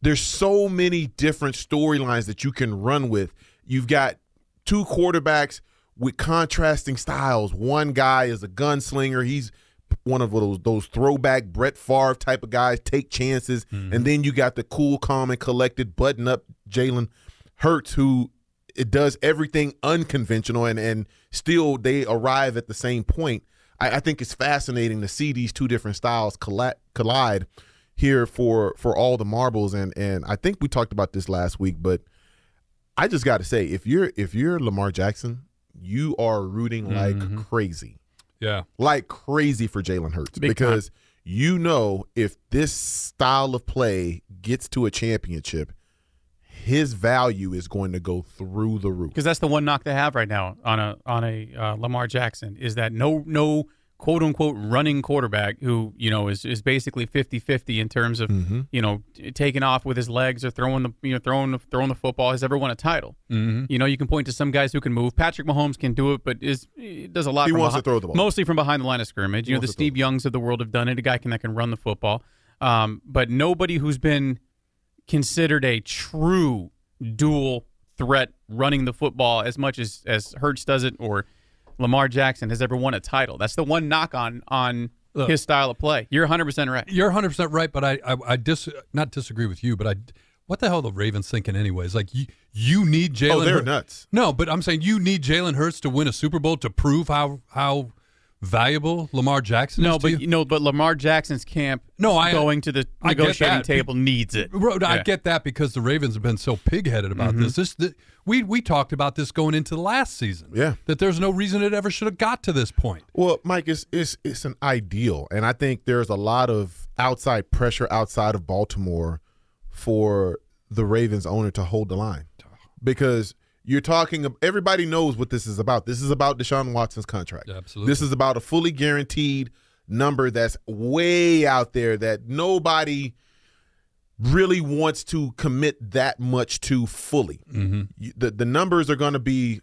there's so many different storylines that you can run with. You've got two quarterbacks with contrasting styles. One guy is a gunslinger. He's one of those those throwback Brett Favre type of guys, take chances. Mm-hmm. And then you got the cool, calm, and collected, button up Jalen Hurts, who it does everything unconventional, and and still they arrive at the same point. I, I think it's fascinating to see these two different styles collide, collide here for for all the marbles, and and I think we talked about this last week, but I just got to say, if you're if you're Lamar Jackson, you are rooting like mm-hmm. crazy. Yeah. like crazy for Jalen Hurts Big because you know if this style of play gets to a championship, his value is going to go through the roof. because that's the one knock they have right now on a on a uh, Lamar Jackson is that no no quote unquote running quarterback who you know is is basically 50-50 in terms of Mm-hmm. you know taking off with his legs or throwing the you know throwing the, throwing the football has ever won a title. Mm-hmm. You know you can point to some guys who can move. Patrick Mahomes can do it, but is does a lot. He wants behi- to throw the ball. mostly from behind the line of scrimmage. You know the wants to throw Steve Youngs of the world have done it. A guy can that can run the football, um, but nobody who's been considered a true dual threat running the football as much as as Hurts does it or Lamar Jackson has ever won a title. That's the one knock on on Look. his style of play. You're 100% right. You're 100 percent right, but I, I I dis not disagree with you, but I what the hell are the Ravens thinking anyways? Like you you need oh, Jalen. Oh, they're Hur- nuts. No, but I'm saying you need Jalen Hurts to win a Super Bowl to prove how how valuable Lamar Jackson No, is. to but you? you know, but Lamar Jackson's camp No, I- going to the I negotiating that. table needs it. Bro, I Yeah. get that because the Ravens have been so pig-headed about Mm-hmm. this. This the, we we talked about this going into the last season. Yeah. that there's no reason it ever should have got to this point. Well, Mike, it's, it's it's an ideal, and I think there's a lot of outside pressure outside of Baltimore for the Ravens owner to hold the line because you're talking. Everybody knows what this is about. This is about Deshaun Watson's contract. Absolutely. This is about a fully guaranteed number that's way out there that nobody really wants to commit that much to fully. Mm-hmm. The the numbers are going to be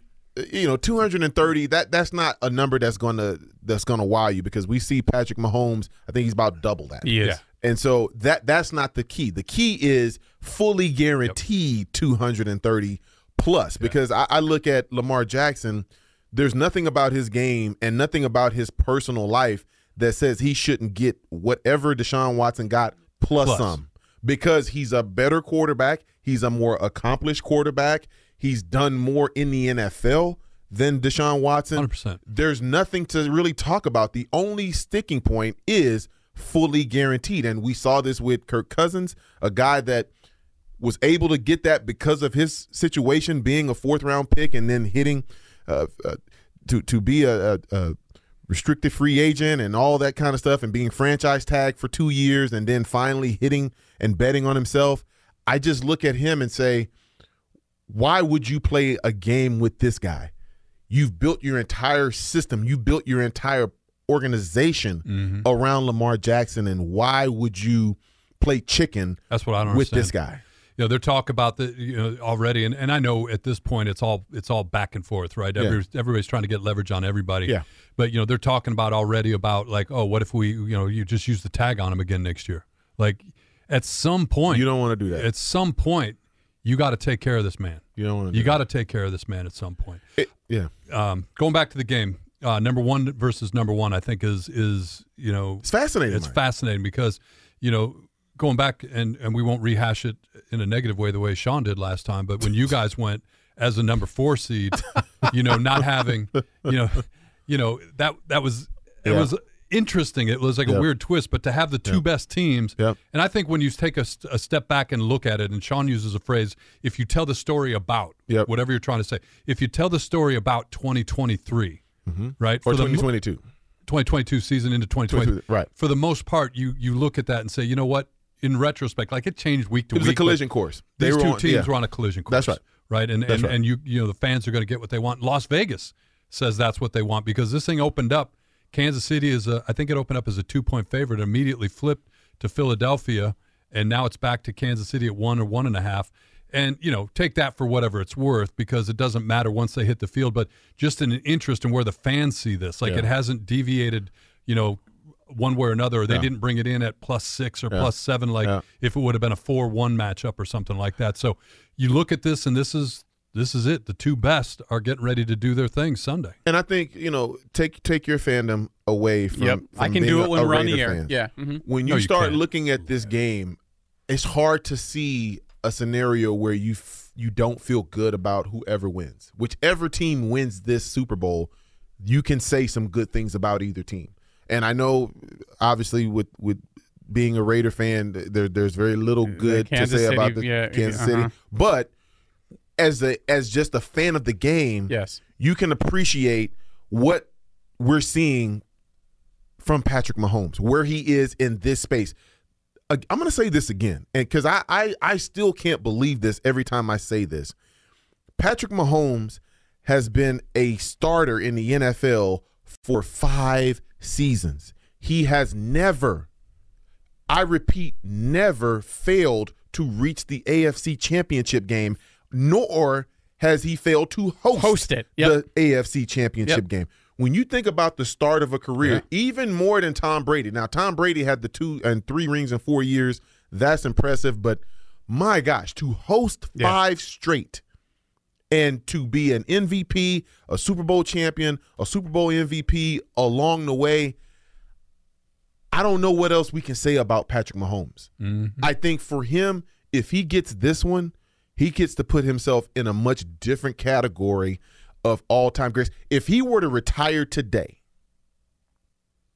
you know 230 that that's not a number that's going to that's going to wow you because we see Patrick Mahomes I think he's about double that. Yeah. And so that that's not the key. The key is fully guaranteed 230 plus because I, I look at Lamar Jackson. There's nothing about his game and nothing about his personal life that says he shouldn't get whatever Deshaun Watson got plus, Plus. some because he's a better quarterback. He's a more accomplished quarterback. He's done more in the NFL than Deshaun Watson. 100%. There's nothing to really talk about. The only sticking point is fully guaranteed. And we saw this with Kirk Cousins, a guy that was able to get that because of his situation being a fourth round pick and then hitting uh, uh, to to be a, a, a restricted free agent and all that kind of stuff and being franchise tagged for two years and then finally hitting and betting on himself. I just look at him and say, why would you play a game with this guy? You've built your entire system, you built your entire organization Mm-hmm. around Lamar Jackson, and why would you play chicken That's what I don't with understand. this guy? You know, they're talk about the you know already, and, and I know at this point it's all it's all back and forth, right? Yeah. Every, everybody's trying to get leverage on everybody. Yeah. But you know, they're talking about already about like, oh, what if we you know you just use the tag on him again next year? Like, at some point, You don't want to do that. at some point, you got to take care of this man. you don't want to. You got to take care of this man at some point. yeah. Um, going back to the game, uh, number one versus number one, I think is is you know It's fascinating. it's Mike. fascinating because you know going back and and we won't rehash it in a negative way the way Sean did last time, but when you guys went as a number four seed, you know, not having you know, you know that that was it Yeah. was interesting. It was like a weird twist, but to have the two best teams, Yep. and I think when you take a, a step back and look at it, and Sean uses a phrase, if you tell the story about Yep. whatever you're trying to say, if you tell the story about 2023, mm-hmm. right, or for the 2022. 2022 season into 2020, Right. For the most part, you you look at that and say, you know what? In retrospect, like it changed week to week. It was week. a collision course. These were two on- teams yeah. were on a collision course. That's right. Right, and and, right. and you you know the fans are going to get what they want. Las Vegas says that's what they want because this thing opened up. Kansas City is a I think it opened up as a two point favorite, immediately flipped to Philadelphia, and now it's back to Kansas City at one or one and a half. And you know, take that for whatever it's worth because it doesn't matter once they hit the field. But just an interest in where the fans see this, like Yeah. it hasn't deviated, you know, one way or another. Or they Yeah. didn't bring it in at plus six or Yeah. plus seven, like Yeah. if it would have been a four-one matchup or something like that. So you look at this, and this is this is it. The two best are getting ready to do their thing Sunday. And I think you know, take take your fandom away from. yep. from I can being do a- it when a we're on the Raider air. fan. Yeah. hmm When you No, start can't. looking at this game, it's hard to see a scenario where you f- you don't feel good about whoever wins. Whichever team wins this Super Bowl, you can say some good things about either team. And I know, obviously, with with being a Raider fan, there there's very little good to say City, about the yeah, Kansas uh-huh. City. But as a as just a fan of the game, Yes. you can appreciate what we're seeing from Patrick Mahomes, where he is in this space. I'm going to say this again, and because I, I I still can't believe this every time I say this. Patrick Mahomes has been a starter in the NFL for five seasons. He has never, I repeat, never failed to reach the AFC Championship game, nor has he failed to host, Host it. Yep. the AFC Championship Yep. game. When you think about the start of a career, even more than Tom Brady. Now, Tom Brady had the two and three rings in four years. That's impressive, but my gosh, to host Yeah. five straight and to be an MVP, a Super Bowl champion, a Super Bowl MVP along the way. I don't know what else we can say about Patrick Mahomes. Mm-hmm. I think for him, if he gets this one, he gets to put himself in a much different category of all time greats. If he were to retire today,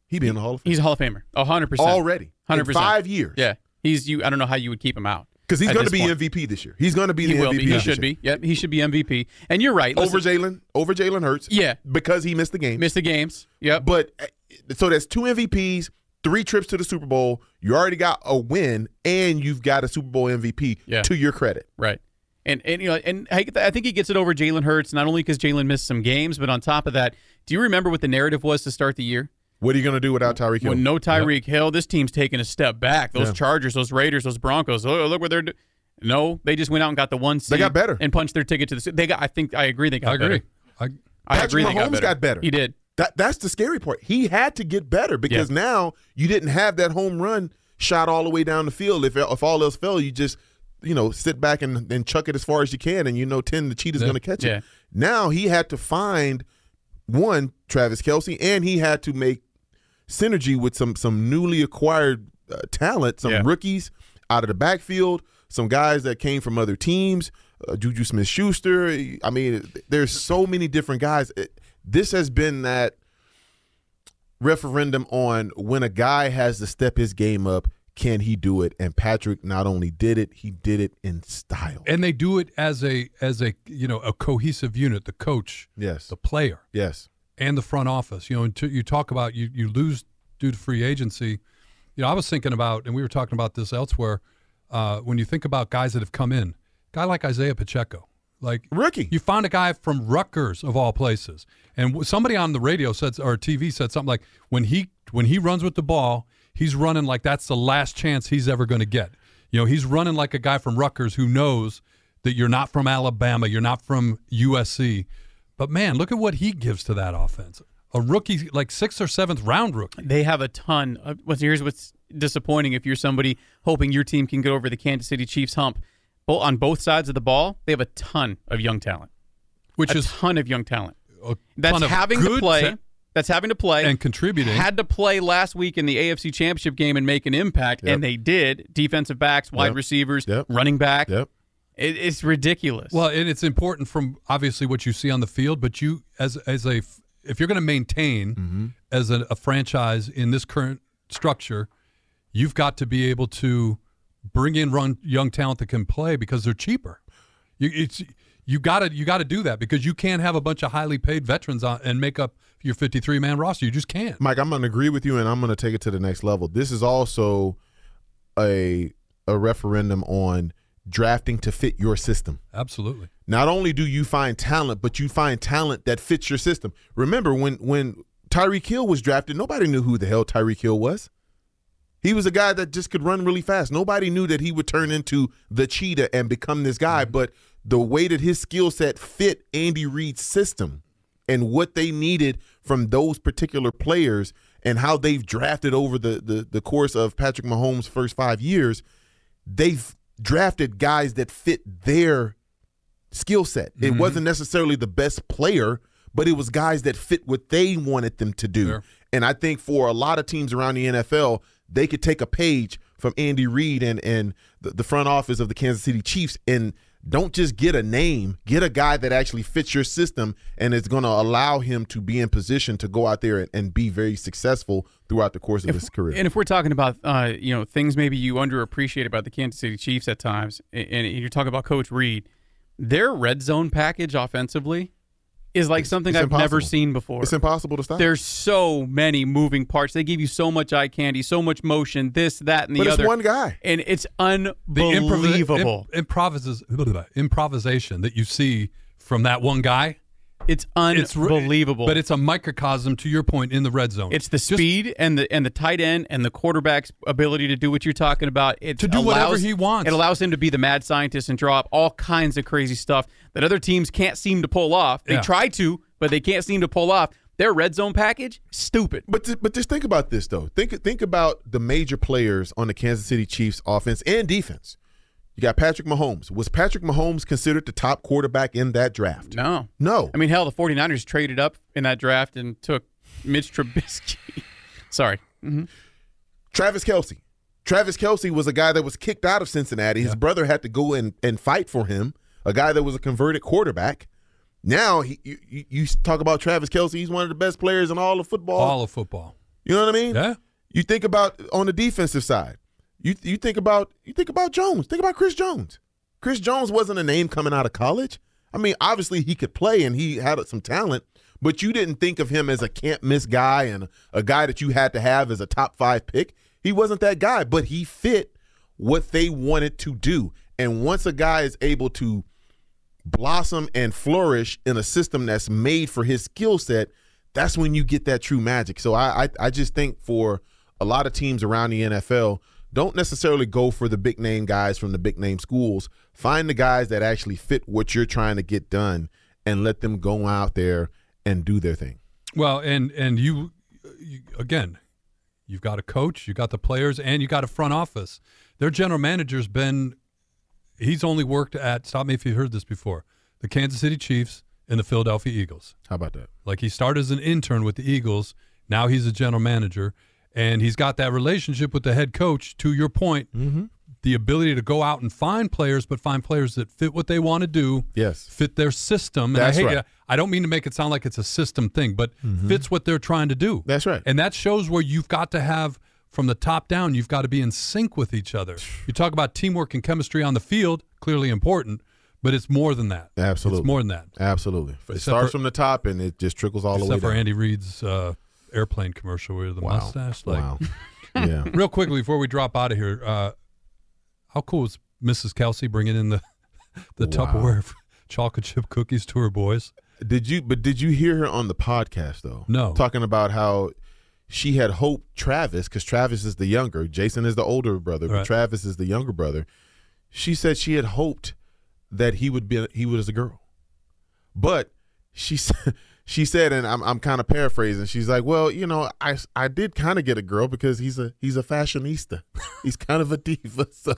he'd be in the Hall of Fame He's a Hall of Famer. A hundred percent. already. 100%. five years. Yeah. He's you. I don't know how you would keep him out. Because he's going to be point. MVP this year. He's going to be He the MVP. be. He should year. be. Yep. He should be MVP. And you're right. Over Jalen, over Jalen Hurts. Yeah. Because he missed the game. Missed the games. Yep. But uh, so that's two MVPs, three trips to the Super Bowl. You already got a win, and you've got a Super Bowl MVP Yeah. to your credit. Right. And and you know and I, I think he gets it over Jalen Hurts not only because Jalen missed some games, but on top of that, do you remember what the narrative was to start the year? What are you going to do without Tyreek Hill? When no Tyreek Hill, this team's taking a step back. Those Yeah. Chargers, those Raiders, those Broncos. Oh, look what they're doing. No, they just went out and got the one seed. They got better. and punched their ticket to the. They got. I think I agree. They got I agree. better. I, I Patrick agree. they got better. got better. He did. That that's the scary part. He had to get better because now you didn't have that home run shot all the way down the field. If if all else fell, you just you know sit back and, and chuck it as far as you can, and you know ten the cheetah's Yeah. going to catch Yeah. it. Now he had to find one Travis Kelce, and he had to make synergy with some some newly acquired uh, talent, some Yeah. rookies out of the backfield, some guys that came from other teams, uh, Juju Smith Schuster. I mean, there's so many different guys. It- this has been that referendum on when a guy has to step his game up, can he do it? And Patrick not only did it, he did it in style. and they do it as a as a you know a cohesive unit. The coach, Yes. the player, Yes. And the front office. You know, and to, you talk about you you lose due to free agency. You know, I was thinking about, and we were talking about this elsewhere. Uh, when you think about guys that have come in, guy like Isaiah Pacheco, like Rookie. you found a guy from Rutgers of all places, and somebody on the radio said or TV said something like when he when he runs with the ball, he's running like that's the last chance he's ever going to get. You know, he's running like a guy from Rutgers who knows that you're not from Alabama, you're not from USC, but man, look at what he gives to that offense. A rookie, like sixth or seventh round rookie. They have a ton. Of, what's here's what's disappointing if you're somebody hoping your team can get over the Kansas City Chiefs hump. Bo- on both sides of the ball, they have a ton of young talent. Which a is ton of young talent. That's having to play. ta- that's having to play and contributing. Had to play last week in the AFC Championship game and make an impact, Yep. and they did. Defensive backs, wide Yep. receivers, Yep. running back. Yep. It, it's ridiculous. Well, and it's important from obviously what you see on the field, but you as as a if you're going to maintain Mm-hmm. as a, a franchise in this current structure, you've got to be able to bring in run, young talent that can play because they're cheaper. You, it's you got to you got to do that because you can't have a bunch of highly paid veterans on, and make up your 53 man roster. You just can't. Mike, I'm going to agree with you, and I'm going to take it to the next level. This is also a a referendum on drafting to fit your system. Absolutely. Not only do you find talent, but you find talent that fits your system. Remember when when Tyreek Hill was drafted, nobody knew who the hell Tyreek Hill was. He was a guy that just could run really fast. Nobody knew that he would turn into the cheetah and become this guy, mm-hmm. but the way that his skill set fit Andy Reid's system and what they needed from those particular players and how they've drafted over the the, the course of Patrick Mahomes' first 5 years, they've drafted guys that fit their skill set. It mm-hmm. wasn't necessarily the best player, but it was guys that fit what they wanted them to do. Sure. And I think for a lot of teams around the NFL, they could take a page from Andy Reid and and the, the front office of the Kansas City Chiefs and don't just get a name, get a guy that actually fits your system and is going to allow him to be in position to go out there and, and be very successful throughout the course of his career. And if we're talking about uh, you know things maybe you underappreciate about the Kansas City Chiefs at times, and, and you're talking about Coach Reid, their red zone package offensively is like something it's I've never seen before. it's impossible to stop. There's so many moving parts. They give you so much eye candy, so much motion, this, that, and the but it's other. one guy. and it's The improvi- unbelievable. imp- improvises, improvisation that you see from that one guy. It's It's unbelievable. But it's a microcosm to your point in the red zone. It's the Just speed and the and the tight end and the quarterback's ability to do what you're talking about. It To do whatever he wants. It allows him to be the mad scientist and draw up all kinds of crazy stuff that other teams can't seem to pull off. They Yeah. try to, but they can't seem to pull off. Their red zone package, stupid. But th- but just think about this though. Think think about the major players on the Kansas City Chiefs offense and defense. You got Patrick Mahomes. Was Patrick Mahomes considered the top quarterback in that draft? No. No. I mean, hell, the 49ers traded up in that draft and took Mitch Trubisky. Sorry. Mm-hmm. Travis Kelce. Travis Kelce was a guy that was kicked out of Cincinnati. His brother had to go and, and fight for him. A guy that was a converted quarterback. Now he, you, you you talk about Travis Kelce. He's one of the best players in all of football. all of football. you know what I mean? Yeah. You think about on the defensive side. You you think about you think about Jones. Think about Chris Jones. Chris Jones wasn't a name coming out of college. I mean, obviously he could play and he had some talent, but you didn't think of him as a can't miss guy and a guy that you had to have as a top five pick. He wasn't that guy, but he fit what they wanted to do. And once a guy is able to blossom and flourish in a system that's made for his skill set, that's when you get that true magic. So I, I I just think for a lot of teams around the NFL, don't necessarily go for the big name guys from the big name schools. Find the guys that actually fit what you're trying to get done and let them go out there and do their thing. Well, and and you, you again, you've got a coach, you got the players, and you got a front office. Their general manager's been he's only worked at stop me if you've heard this before the Kansas City Chiefs and the Philadelphia Eagles. How about that? Like he started as an intern with the Eagles, now he's a general manager, and he's got that relationship with the head coach. To your point, Mm-hmm. the ability to go out and find players, but find players that fit what they want to do Yes. fit their system. And That's I hate right. I don't mean to make it sound like it's a system thing, but fits what they're trying to do. That's right. And that shows where you've got to have from the top down, you've got to be in sync with each other. You talk about teamwork and chemistry on the field, clearly important, but it's more than that. Absolutely. It's more than that. Absolutely. It Except starts for- from the top and it just trickles all the way Except for down. Andy Reid's uh, airplane commercial with the wow. mustache. Like, wow. yeah. real quickly before we drop out of here, uh, how cool is Mrs. Kelce bringing in the the Wow. Tupperware chocolate chip cookies to her boys? Did you? But did you hear her on the podcast though? No. Talking about how she had hoped Travis, because Travis is the younger, Jason is the older brother, but Travis is the younger brother. She said she had hoped that he would be he was a girl, but she said she said, and I'm I'm kind of paraphrasing. She's like, well, you know, I I did kind of get a girl because he's a he's a fashionista. he's kind of a diva, so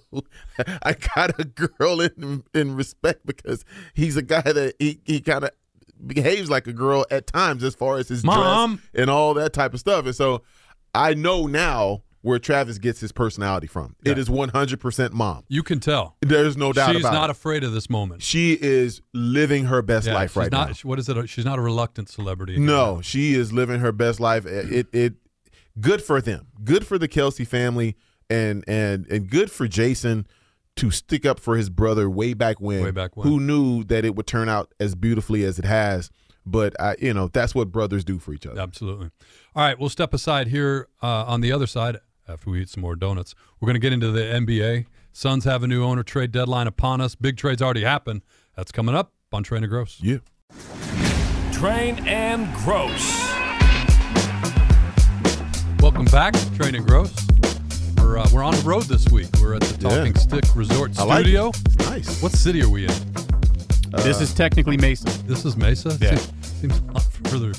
I got a girl in in respect because he's a guy that he he kind of behaves like a girl at times as far as his Mom. dress and all that type of stuff. And so I know now where Travis gets his personality from. It Yeah. is 100% mom. You can tell. There's no doubt She's not it. afraid of this moment. she is living her best Yeah, life she's right not, now. What is it? She's not a reluctant celebrity. No, she is living her best life. It, it it good for them. Good for the Kelce family and and and good for Jason to stick up for his brother way back when. Way back when. Who knew that it would turn out as beautifully as it has. But I you know, that's what brothers do for each other. Absolutely. All right, we'll step aside here uh, on the other side after we eat some more donuts. We're going to get into the NBA. Suns have a new owner trade deadline upon us. Big trades already happened. That's coming up on Train and Gross. Yeah. Train and Gross. Welcome back, Train and Gross. We're, uh, we're on the road this week. We're at the Yeah. Talking Stick Resort I like Studio. it. It's nice. What city are we in? this is technically Mesa. This is Mesa? Yeah. Seems, seems a lot further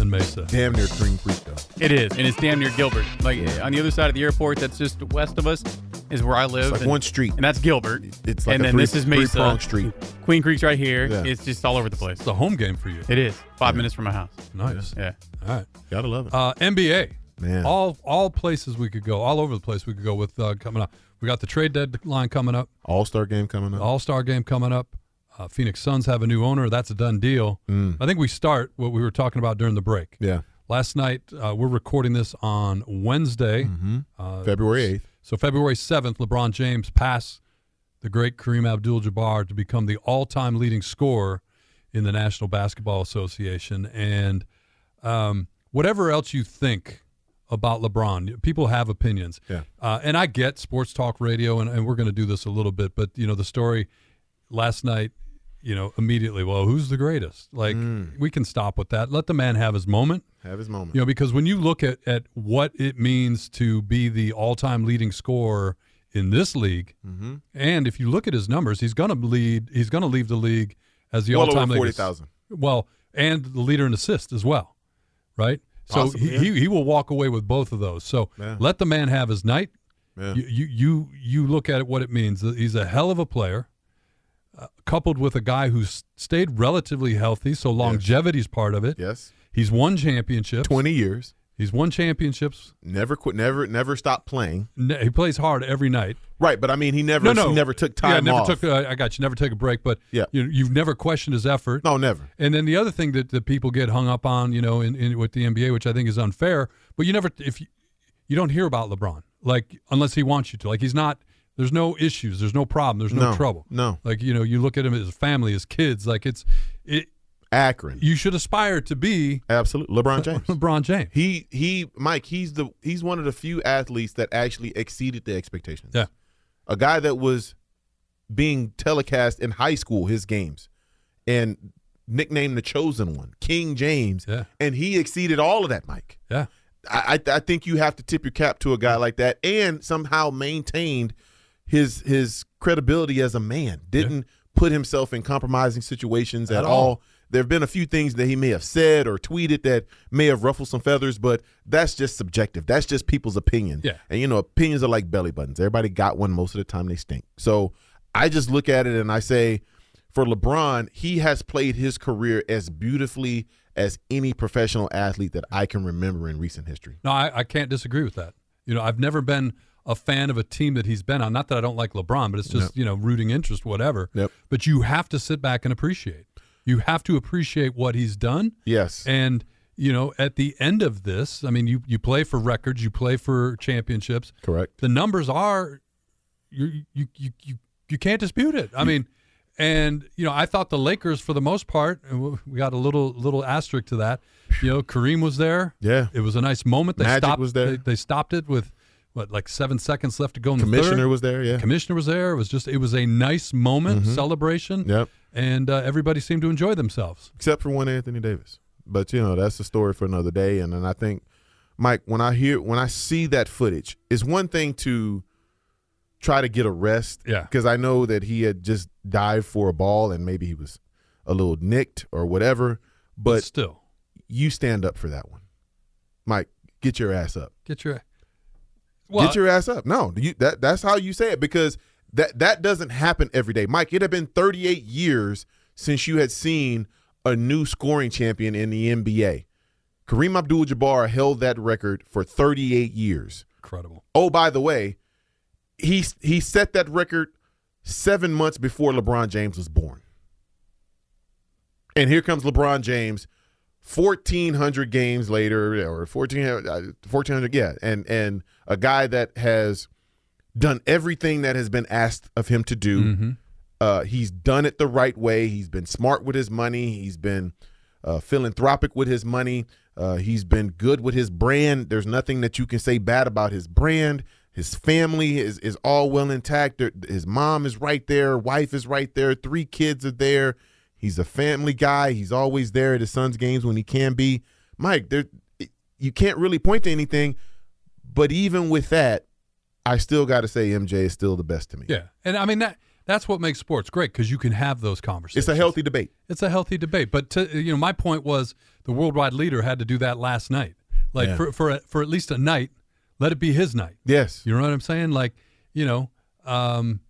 than Mesa. Damn near Queen Creek though. It is, and it's damn near Gilbert. Like on the other side of the airport, that's just west of us, is where I live. It's like and, one street. and that's Gilbert. It's like and a then three, this is Mesa. three-pronged street. Queen Creek's right here. Yeah. It's just all over the place. It's a home game for you. It is five minutes from my house. Nice. Yeah. All right. Gotta love it. Uh, NBA. Man. All all places we could go, all over the place we could go with uh, coming up. We got the trade deadline coming up, All star game coming up. All Star game coming up. Uh, Phoenix Suns have a new owner. That's a done deal. I think we start what we were talking about during the break. yeah. Last night, uh, we're recording this on Wednesday. Uh, February eighth. So February 7th, LeBron James passed the great Kareem Abdul-Jabbar to become the all-time leading scorer in the National Basketball Association. And um, whatever else you think about LeBron, people have opinions. Yeah. Uh, and I get sports talk radio, and, and we're going to do this a little bit. But you know, the story last night, you know, immediately, well, who's the greatest? Like, we can stop with that. Let the man have his moment. Have his moment. You know, because when you look at, at what it means to be the all time leading scorer in this league, Mm-hmm. and if you look at his numbers, he's going to lead. He's going to leave the league as the well all time forty thousand. Well, and the leader in assists as well, right? So he, yeah. he he will walk away with both of those. So Yeah. let the man have his night. Yeah. You, you you you look at it what it means. He's a hell of a player, uh, coupled with a guy who's stayed relatively healthy. So longevity's part of it. Yes. He's won championships. Twenty years. He's won championships. Never quit. Never. Never stopped playing. Ne- He plays hard every night. Right, but I mean, he never. No, no, He never took time Yeah, never off. took. Uh, I got you. Never take a break, but Yeah. you you've never questioned his effort. no, never. And then the other thing that, that people get hung up on, you know, in, in with the NBA, which I think is unfair, but you never if you, you don't hear about LeBron like unless he wants you to. Like he's not. There's no issues. There's no problem. There's no, No, trouble. no. Like you know, you look at him as family, his kids. Like it's it. Akron. You should aspire to be Absolutely. LeBron James. LeBron James. he he Mike, he's the he's one of the few athletes that actually exceeded the expectations. Yeah. A guy that was being telecast in high school his games and nicknamed the chosen one, King James. Yeah. And he exceeded all of that, Mike. Yeah. I, I I think you have to tip your cap to a guy like that, and somehow maintained his his credibility as a man. Didn't put himself in compromising situations at, At all. all. There have been a few things that he may have said or tweeted that may have ruffled some feathers, but that's just subjective. That's just people's opinion. Yeah. And you know, opinions are like belly buttons. Everybody got one. Most of the time, they stink. So I just look at it and I say, for LeBron, he has played his career as beautifully as any professional athlete that I can remember in recent history. No, I, I can't disagree with that. You know, I've never been a fan of a team that he's been on. Not that I don't like LeBron, but it's just, you know, rooting interest, whatever. Yep. But you have to sit back and appreciate. You have to appreciate what he's done. Yes. And, you know, at the end of this, I mean, you, you play for records, you play for championships. Correct. The numbers are, you, you, you, you, you can't dispute it. I mean, and, you know, I thought the Lakers, for the most part, and we got a little, little asterisk to that. You know, Kareem was there. Yeah. It was a nice moment. They Magic stopped, was there. They, they stopped it with what, like seven seconds left to go in the Commissioner was there. Yeah. Commissioner was there. It was just, it was a nice moment, celebration. Yep. And uh, everybody seemed to enjoy themselves. Except for one Anthony Davis. But you know, that's a story for another day. And and I think, Mike, when I hear when I see that footage, it's one thing to try to get a rest. Yeah. Because I know that he had just dived for a ball and maybe he was a little nicked or whatever. But still, you stand up for that one. Mike, get your ass up. get your. Well, get your ass up. No, you that that's how you say it because that that doesn't happen every day. Mike, it had been 38 years since you had seen a new scoring champion in the NBA. Kareem Abdul-Jabbar held that record for 38 years. Incredible. Oh, by the way, he he set that record seven months before LeBron James was born. And here comes LeBron James, fourteen hundred games later, or 1400, uh, 1400 yeah, and and a guy that has done everything that has been asked of him to do. Mhm. Uh, he's done it the right way. He's been smart with his money. He's been uh, philanthropic with his money. Uh, he's been good with his brand. There's nothing that you can say bad about his brand. His family is is all well intact. His mom is right there. Wife is right there. Three kids are there. He's a family guy. He's always there at his son's games when he can be. Mike, there you can't really point to anything, but even with that, I still got to say MJ is still the best to me. Yeah, and I mean that that's what makes sports great because you can have those conversations. It's a healthy debate. It's a healthy debate. But to, you know, my point was the worldwide leader had to do that last night. Like Yeah. for for for at least a night, let it be his night. Yes. You know what I'm saying? Like you know, um,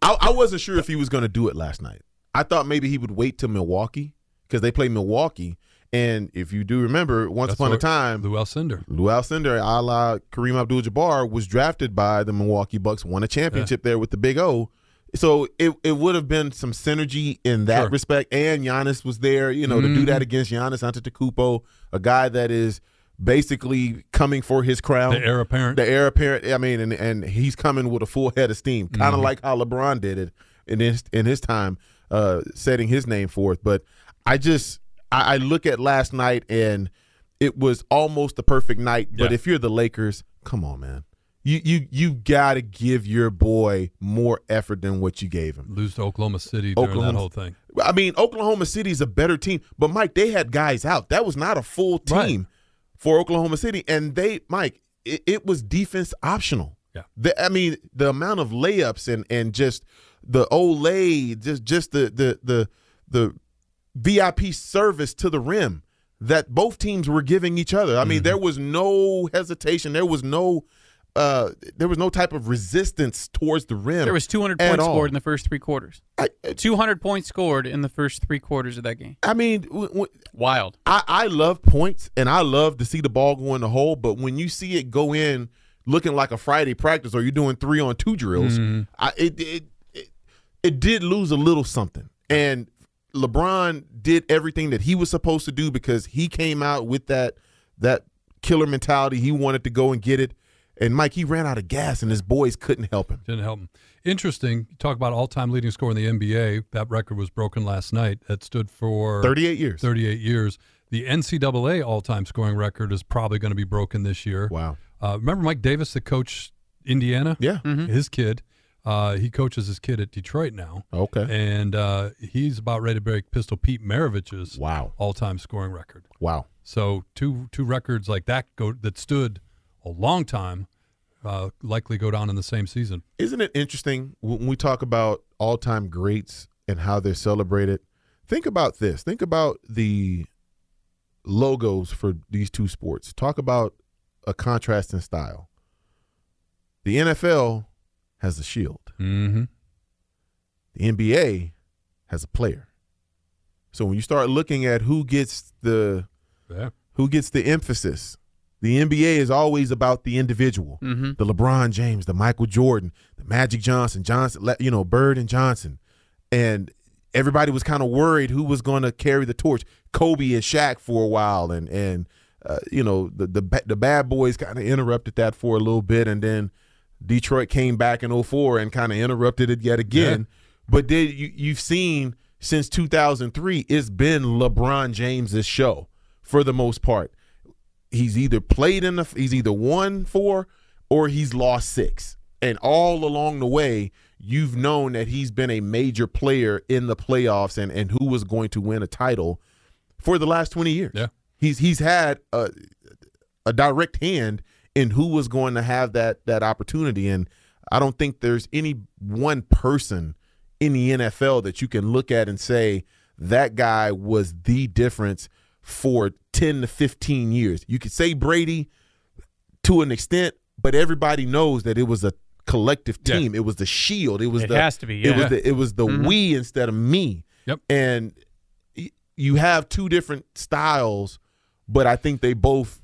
I, I wasn't sure if he was going to do it last night. I thought maybe he would wait till Milwaukee because they play Milwaukee. And if you do remember, once that's upon a time, Lou Alcindor. Lou Alcindor, a la Kareem Abdul-Jabbar, was drafted by the Milwaukee Bucks, won a championship there with the Big O. So it, it would have been some synergy in that Sure. respect. And Giannis was there, you know, to do that against Giannis Antetokounmpo, a guy that is basically coming for his crown. The heir apparent. The heir apparent. I mean, and, and he's coming with a full head of steam, kind of like how LeBron did it in his in his time, uh, setting his name forth. But I just I, I look at last night and it was almost the perfect night. But Yeah. if you're the Lakers, come on, man. You you you got to give your boy more effort than what you gave him. Lose to Oklahoma City during Oklahoma- that whole thing. I mean, Oklahoma City's a better team, but Mike, they had guys out. That was not a full team Right. for Oklahoma City, and they, Mike, it, it was defense optional. Yeah. The, I mean, the amount of layups and and just the Olay, just just the the the the VIP service to the rim that both teams were giving each other. I mean, Mm-hmm. there was no hesitation. There was no uh there was no type of resistance towards the rim. There was 200 points all. scored in the first three quarters. I, 200 points scored in the first three quarters of that game. I mean, w- w- Wild. I, I love points and I love to see the ball go in the hole, but when you see it go in looking like a Friday practice or you're doing three on two drills, I, it, it it it did lose a little something. And LeBron did everything that he was supposed to do because he came out with that that killer mentality. He wanted to go and get it. And Mike, he ran out of gas and his boys couldn't help him. Didn't help him. Interesting. You talk about all-time leading scorer in the NBA. That record was broken last night. That stood for 38 years. 38 years. The NCAA all-time scoring record is probably going to be broken this year. Wow. Uh, remember Mike Davis, the coach Indiana? Yeah. His kid. Uh, he coaches his kid at Detroit now. Okay. And uh, he's about ready to break Pistol Pete Maravich's Wow. all-time scoring record. Wow. So two two records like that go that stood a long time, uh, likely go down in the same season. Isn't it interesting when we talk about all time greats and how they're celebrated? Think about this. Think about the logos for these two sports. Talk about a contrast in style. The NFL has a shield, Mm-hmm. the NBA has a player. So when you start looking at who gets the Yeah. who gets the emphasis, the NBA is always about the individual. Mm-hmm. the LeBron James, the Michael Jordan, the Magic Johnson, Johnson, you know, Bird and Johnson, and everybody was kind of worried who was going to carry the torch. Kobe and Shaq for a while, and and uh, you know the the the bad boys kind of interrupted that for a little bit, and then Detroit came back in 04 and kind of interrupted it yet again. But then you you've seen since 2003, it's been LeBron James's show for the most part he's either played in the he's either won four or he's lost six and all along the way you've known that he's been a major player in the playoffs and and who was going to win a title for the last 20 years Yeah. he's he's had a a direct hand in who was going to have that that opportunity and I don't think there's any one person in the NFL that you can look at and say that guy was the difference for 10 to 15 years. You could say Brady to an extent, but everybody knows that it was a collective Yeah. team. It was the shield. It was It the has to be, It was the it was the Mhm. we instead of me. Yep. And you have two different styles, but I think they both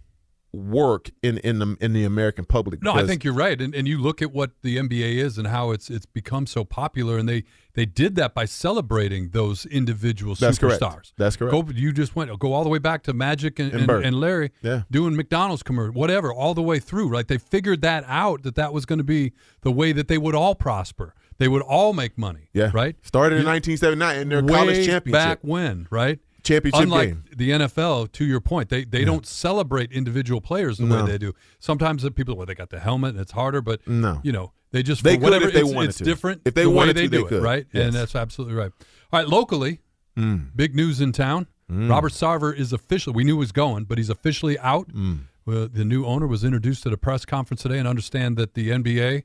work in in the in the American public. No, I think you're right, and and you look at what the NBA is and how it's it's become so popular, and they they did that by celebrating those individual That's correct. superstars. That's correct. Go, you just went go all the way back to Magic and, And and, and Larry Yeah. doing McDonald's commercial, whatever, all the way through. Right? They figured that out that that was going to be the way that they would all prosper. They would all make money. yeah, Right. Started in You- 1979 in their college championship back when, right? Championship Unlike game. the NFL, to your point, they they don't celebrate individual players the No. way they do. Sometimes the people, well, they got the helmet and it's harder, but No. you know, they just They whatever if they it's, wanted it's to. different. If they the way wanted they to, they do it, could. right? Yes. And that's absolutely right. All right, locally, Mm. big news in town. Robert Sarver is officially. We knew he was going, but he's officially out. Mm. Well, the new owner was introduced at a press conference today, and understand that the NBA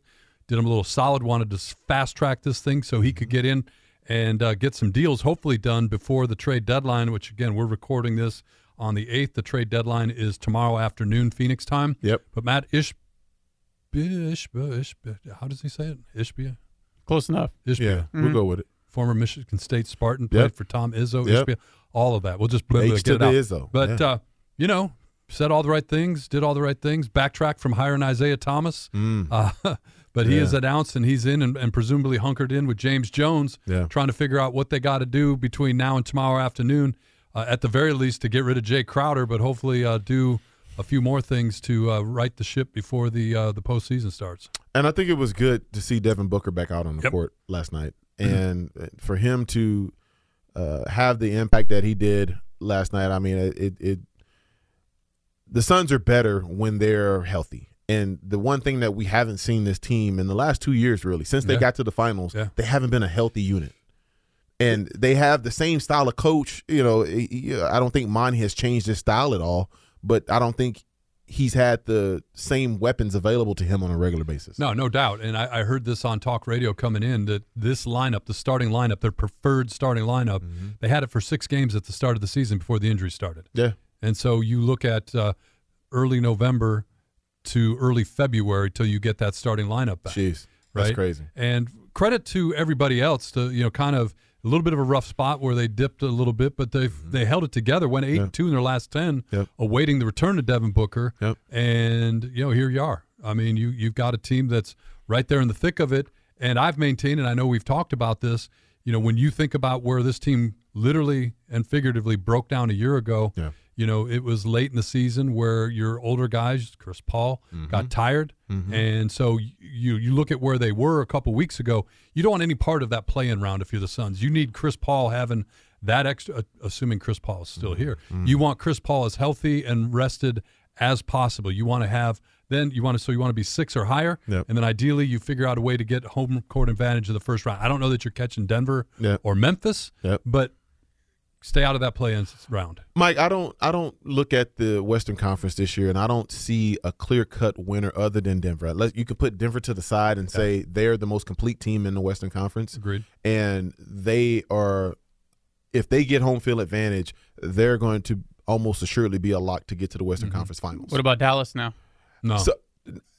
did him a little solid, wanted to fast track this thing so he could get in and uh, get some deals, hopefully done before the trade deadline. Which again, we're recording this on the eighth. The trade deadline is tomorrow afternoon, Phoenix time. Yep. But Matt Ish, Ish, Ish, how does he say it? Ishbia, Close enough. Ishbia Yeah, we'll go with it. former Michigan State Spartan, played Yep. for Tom Izzo, Yep. Ishbia, all of that. We'll just blah, blah, H get to it the out. Izzo, But yeah. uh, you know, said all the right things, did all the right things, backtracked from hiring Isaiah Thomas. Uh, but he. Yeah. is announced and he's in and, and presumably hunkered in with James Jones, Yeah. trying to figure out what they got to do between now and tomorrow afternoon, uh, at the very least, to get rid of Jae Crowder, but hopefully uh, do a few more things to uh, right the ship before the uh, the postseason starts. And I think it was good to see Devin Booker back out on the Yep. court last night, and for him to uh, have the impact that he did last night. I mean, it, it, it the Suns are better when they're healthy. And the one thing that we haven't seen this team in the last two years, really, since they Yeah. got to the finals, Yeah. they haven't been a healthy unit. And they have the same style of coach. You know, I don't think Monty has changed his style at all, but I don't think he's had the same weapons available to him on a regular basis. No, no doubt. And I, I heard this on talk radio coming in that this lineup, the starting lineup, their preferred starting lineup, Mm-hmm. they had it for six games at the start of the season before the injury started. Yeah. And so you look at uh, early November to early February till you get that starting lineup back. Jeez, that's crazy. And credit to everybody else to you know kind of a little bit of a rough spot where they dipped a little bit, but they they held it together. Went eight Mm-hmm. Yeah. and two in their last ten, Yep. awaiting the return of Devin Booker. Yep. And you know here you are. I mean you you've got a team that's right there in the thick of it. And I've maintained, and I know we've talked about this. You know when you think about where this team literally and figuratively broke down a year ago. Yeah. You know, it was late in the season where your older guys, Chris Paul, Mm-hmm. got tired, and so you you look at where they were a couple weeks ago. You don't want any part of that play-in round if you're the Suns. You need Chris Paul having that extra, uh, assuming Chris Paul is Mm-hmm. still here. You want Chris Paul as healthy and rested as possible. You want to have then you want to so you want to be six or higher, Yep. and then ideally you figure out a way to get home court advantage in the first round. I don't know that you're catching Denver Yep. or Memphis, Yep. but stay out of that play-in round. Mike, I don't I don't look at the Western Conference this year and I don't see a clear cut winner other than Denver. Unless you can put Denver to the side and say they're the most complete team in the Western Conference. Agreed. And they are if they get home field advantage, they're going to almost assuredly be a lock to get to the Western mm-hmm. Conference finals. What about Dallas now? No, So,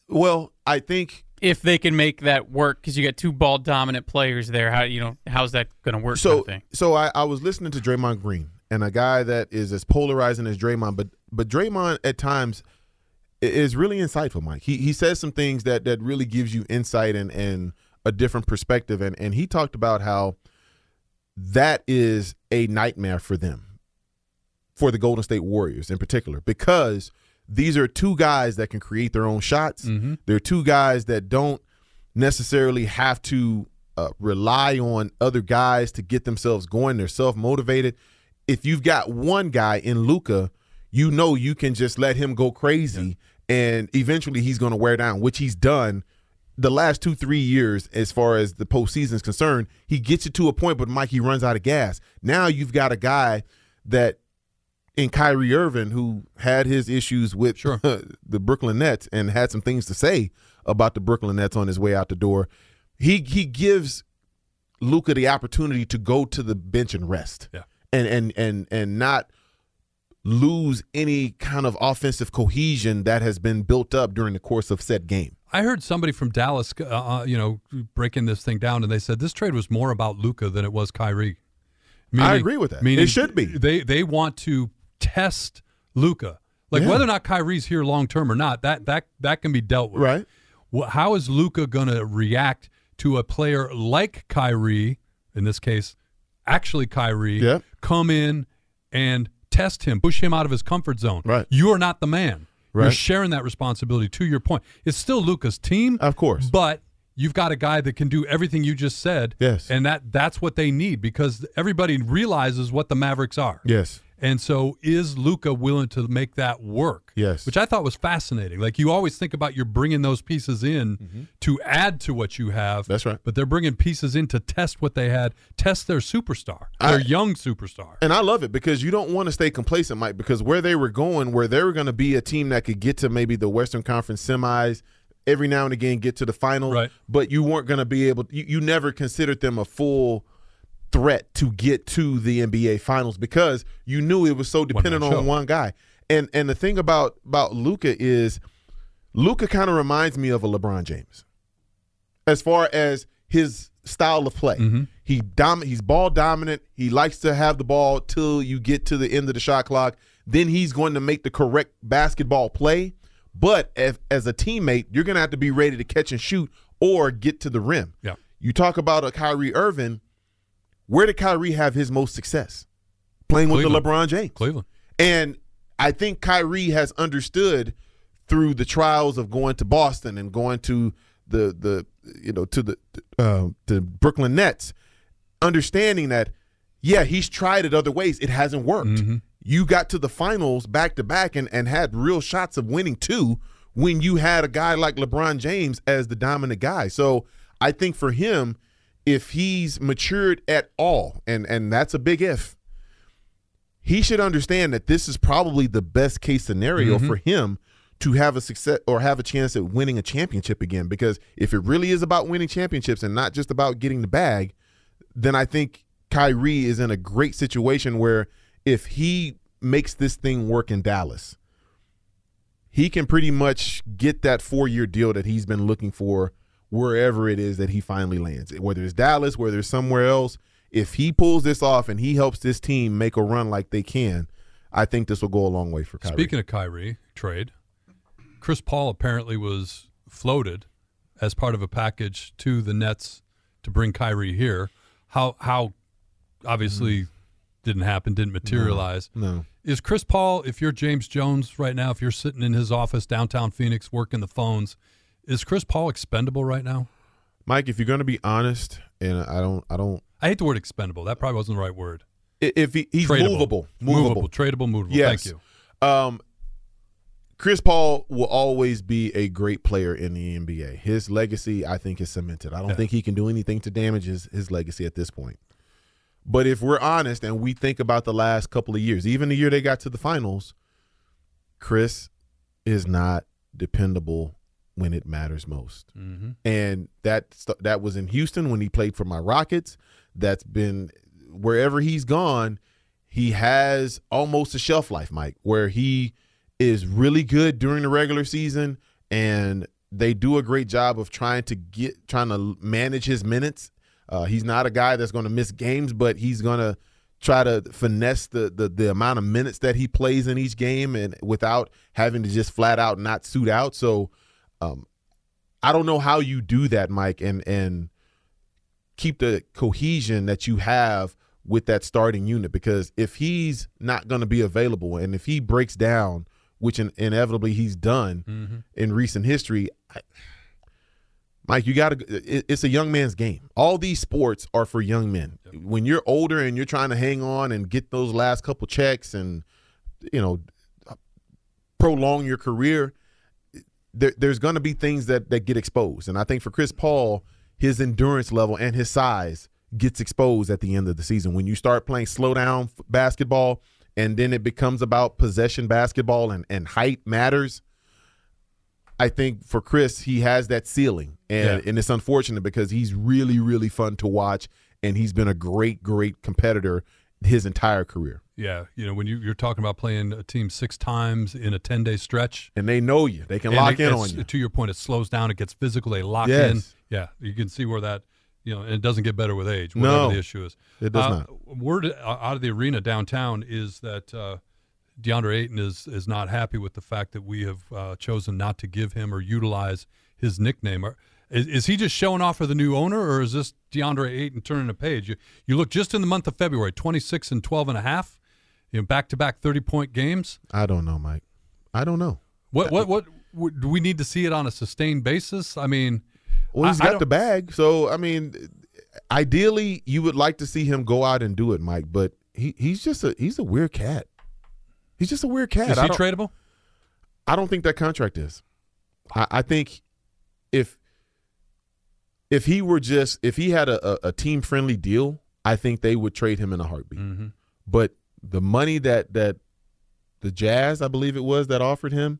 well, I think If they can make that work, because you got two ball dominant players there, how you know how's that going to work? kind So, of thing? so I, I was listening to Draymond Green and a guy that is as polarizing as Draymond, but but Draymond at times is really insightful. Mike, he he says some things that that really gives you insight and and a different perspective, and and he talked about how that is a nightmare for them, for the Golden State Warriors in particular, because these are two guys that can create their own shots. Mhm. They're two guys that don't necessarily have to uh, rely on other guys to get themselves going. They're self motivated. If you've got one guy in Luka, you know you can just let him go crazy, and eventually he's going to wear down, which he's done the last two three years as far as the postseason is concerned. He gets you to a point, but Mike he runs out of gas. Now you've got a guy that in Kyrie Irving who had his issues with Sure. the Brooklyn Nets and had some things to say about the Brooklyn Nets on his way out the door. He he gives Luka the opportunity to go to the bench and rest. Yeah. And and and and not lose any kind of offensive cohesion that has been built up during the course of said game. I heard somebody from Dallas, uh, uh, you know, breaking this thing down, and they said this trade was more about Luka than it was Kyrie. I agree with that. It should be. They they want to test Luka. Like Yeah. whether or not Kyrie's here long term or not, that that that can be dealt with. Right. Wh- How is Luka going to react to a player like Kyrie, in this case, actually Kyrie, Yep. come in and test him, push him out of his comfort zone? Right. You are not the man. You're Right. sharing that responsibility. To your point, it's still Luka's team, Of course. but you've got a guy that can do everything you just said. Yes. and that that's what they need because everybody realizes what the Mavericks are. Yes. And so, is Luka willing to make that work? Yes. Which I thought was fascinating. Like you always think about you're bringing those pieces in to add to what you have. Mm-hmm. That's right. But they're bringing pieces in to test what they had, test their superstar, I- their young superstar. And I love it because you don't want to stay complacent, Mike, because where they were going, where they were going to be a team that could get to maybe the Western Conference semis, every now and again get to the final, Right. but you weren't going to be able you, you never considered them a full threat to get to the NBA finals because you knew it was so dependent show. on one guy. And and the thing about about Luka is Luka kind of reminds me of a LeBron James. As far as his style of play. Mhm. He dom- he's ball dominant. He likes to have the ball till you get to the end of the shot clock. Then he's going to make the correct basketball play. But if, as a teammate, you're going to have to be ready to catch and shoot or get to the rim. Yeah. You talk about a Kyrie Irving. Where did Kyrie have his most success? Playing with Cleveland. the LeBron James. Cleveland. And I think Kyrie has understood through the trials of going to Boston and going to the the you know to the uh, the Brooklyn Nets, understanding that yeah he's tried it other ways it hasn't worked. Mhm. You got to the finals back to back and and had real shots of winning too when you had a guy like LeBron James as the dominant guy. So I think for him, if he's matured at all, and and that's a big if he should understand that this is probably the best case scenario Mhm. for him to have a success or have a chance at winning a championship again. Because if it really is about winning championships and not just about getting the bag, then I think Kyrie is in a great situation where if he makes this thing work in Dallas, he can pretty much get that four year deal that he's been looking for wherever it is that he finally lands. Whether it's Dallas, whether it's somewhere else, if he pulls this off and he helps this team make a run like they can, I think this will go a long way for Kyrie. Speaking of Kyrie trade, Chris Paul apparently was floated as part of a package to the Nets to bring Kyrie here. How how obviously mm-hmm. didn't happen, didn't materialize. no. Is Chris Paul, if you're James Jones right now, if you're sitting in his office downtown Phoenix working the phones, is Chris Paul expendable right now? Mike, if you're going to be honest, and I don't, I don't. I hate the word expendable. That probably wasn't the right word. If he, he's Tradable. movable, movable, movable, tradable, movable. Yes. Thank you. Um, Chris Paul will always be a great player in the NBA. His legacy, I think, is cemented. I don't Yeah. think he can do anything to damage his, his legacy at this point. But if we're honest and we think about the last couple of years, even the year they got to the finals, Chris is not dependable when it matters most hmm and that that was in Houston when he played for my Rockets. That's been wherever he's gone, he has almost a shelf life, Mike, where he is really good during the regular season, and they do a great job of trying to get trying to manage his minutes. Uh, he's not a guy that's going to miss games, but he's going to try to finesse the, the the amount of minutes that he plays in each game, and without having to just flat out not suit out. So. Um, I don't know how you do that, Mike, and and keep the cohesion that you have with that starting unit. Because if he's not going to be available, and if he breaks down, which in, inevitably he's done hmm in recent history, I, Mike, you got to. It, it's a young man's game. All these sports are for young men. When you're older and you're trying to hang on and get those last couple checks, and you know, prolong your career there, there's going to be things that that get exposed, and I think for Chris Paul, his endurance level and his size gets exposed at the end of the season when you start playing slow down basketball, and then it becomes about possession basketball and and height matters. I think for Chris, he has that ceiling, and Yeah. and it's unfortunate because he's really really fun to watch, and he's been a great great competitor his entire career. Yeah, you know when you, you're talking about playing a team six times in a ten day stretch, And they know you; they can lock it in on you. To your point, it slows down. It gets physical. They lock Yes. in. Yeah, you can see where that you know, and it doesn't get better with age. No. Whatever the issue is. It does Uh, not. Word out of the arena downtown is that uh, DeAndre Ayton is is not happy with the fact that we have uh, chosen not to give him or utilize his nickname. Are, is, is he just showing off for the new owner, or is this DeAndre Ayton turning a page? You, you look just in the month of February, 26 and 12 and a half, you know, back to back 30 point games. I don't know, Mike. I don't know. What, what, what, what, do we need to see it on a sustained basis? I mean, Well, he's I- I got don't- the bag, so I mean, ideally, you would like to see him go out and do it, Mike. But he, he's just a he's a weird cat. He's just a weird cat. is he tradable? I don't think that contract is. I, I think if if he were just if he had a, a, a team friendly deal, I think they would trade him in a heartbeat. Mm-hmm. But the money that that the Jazz, I believe it was, that offered him,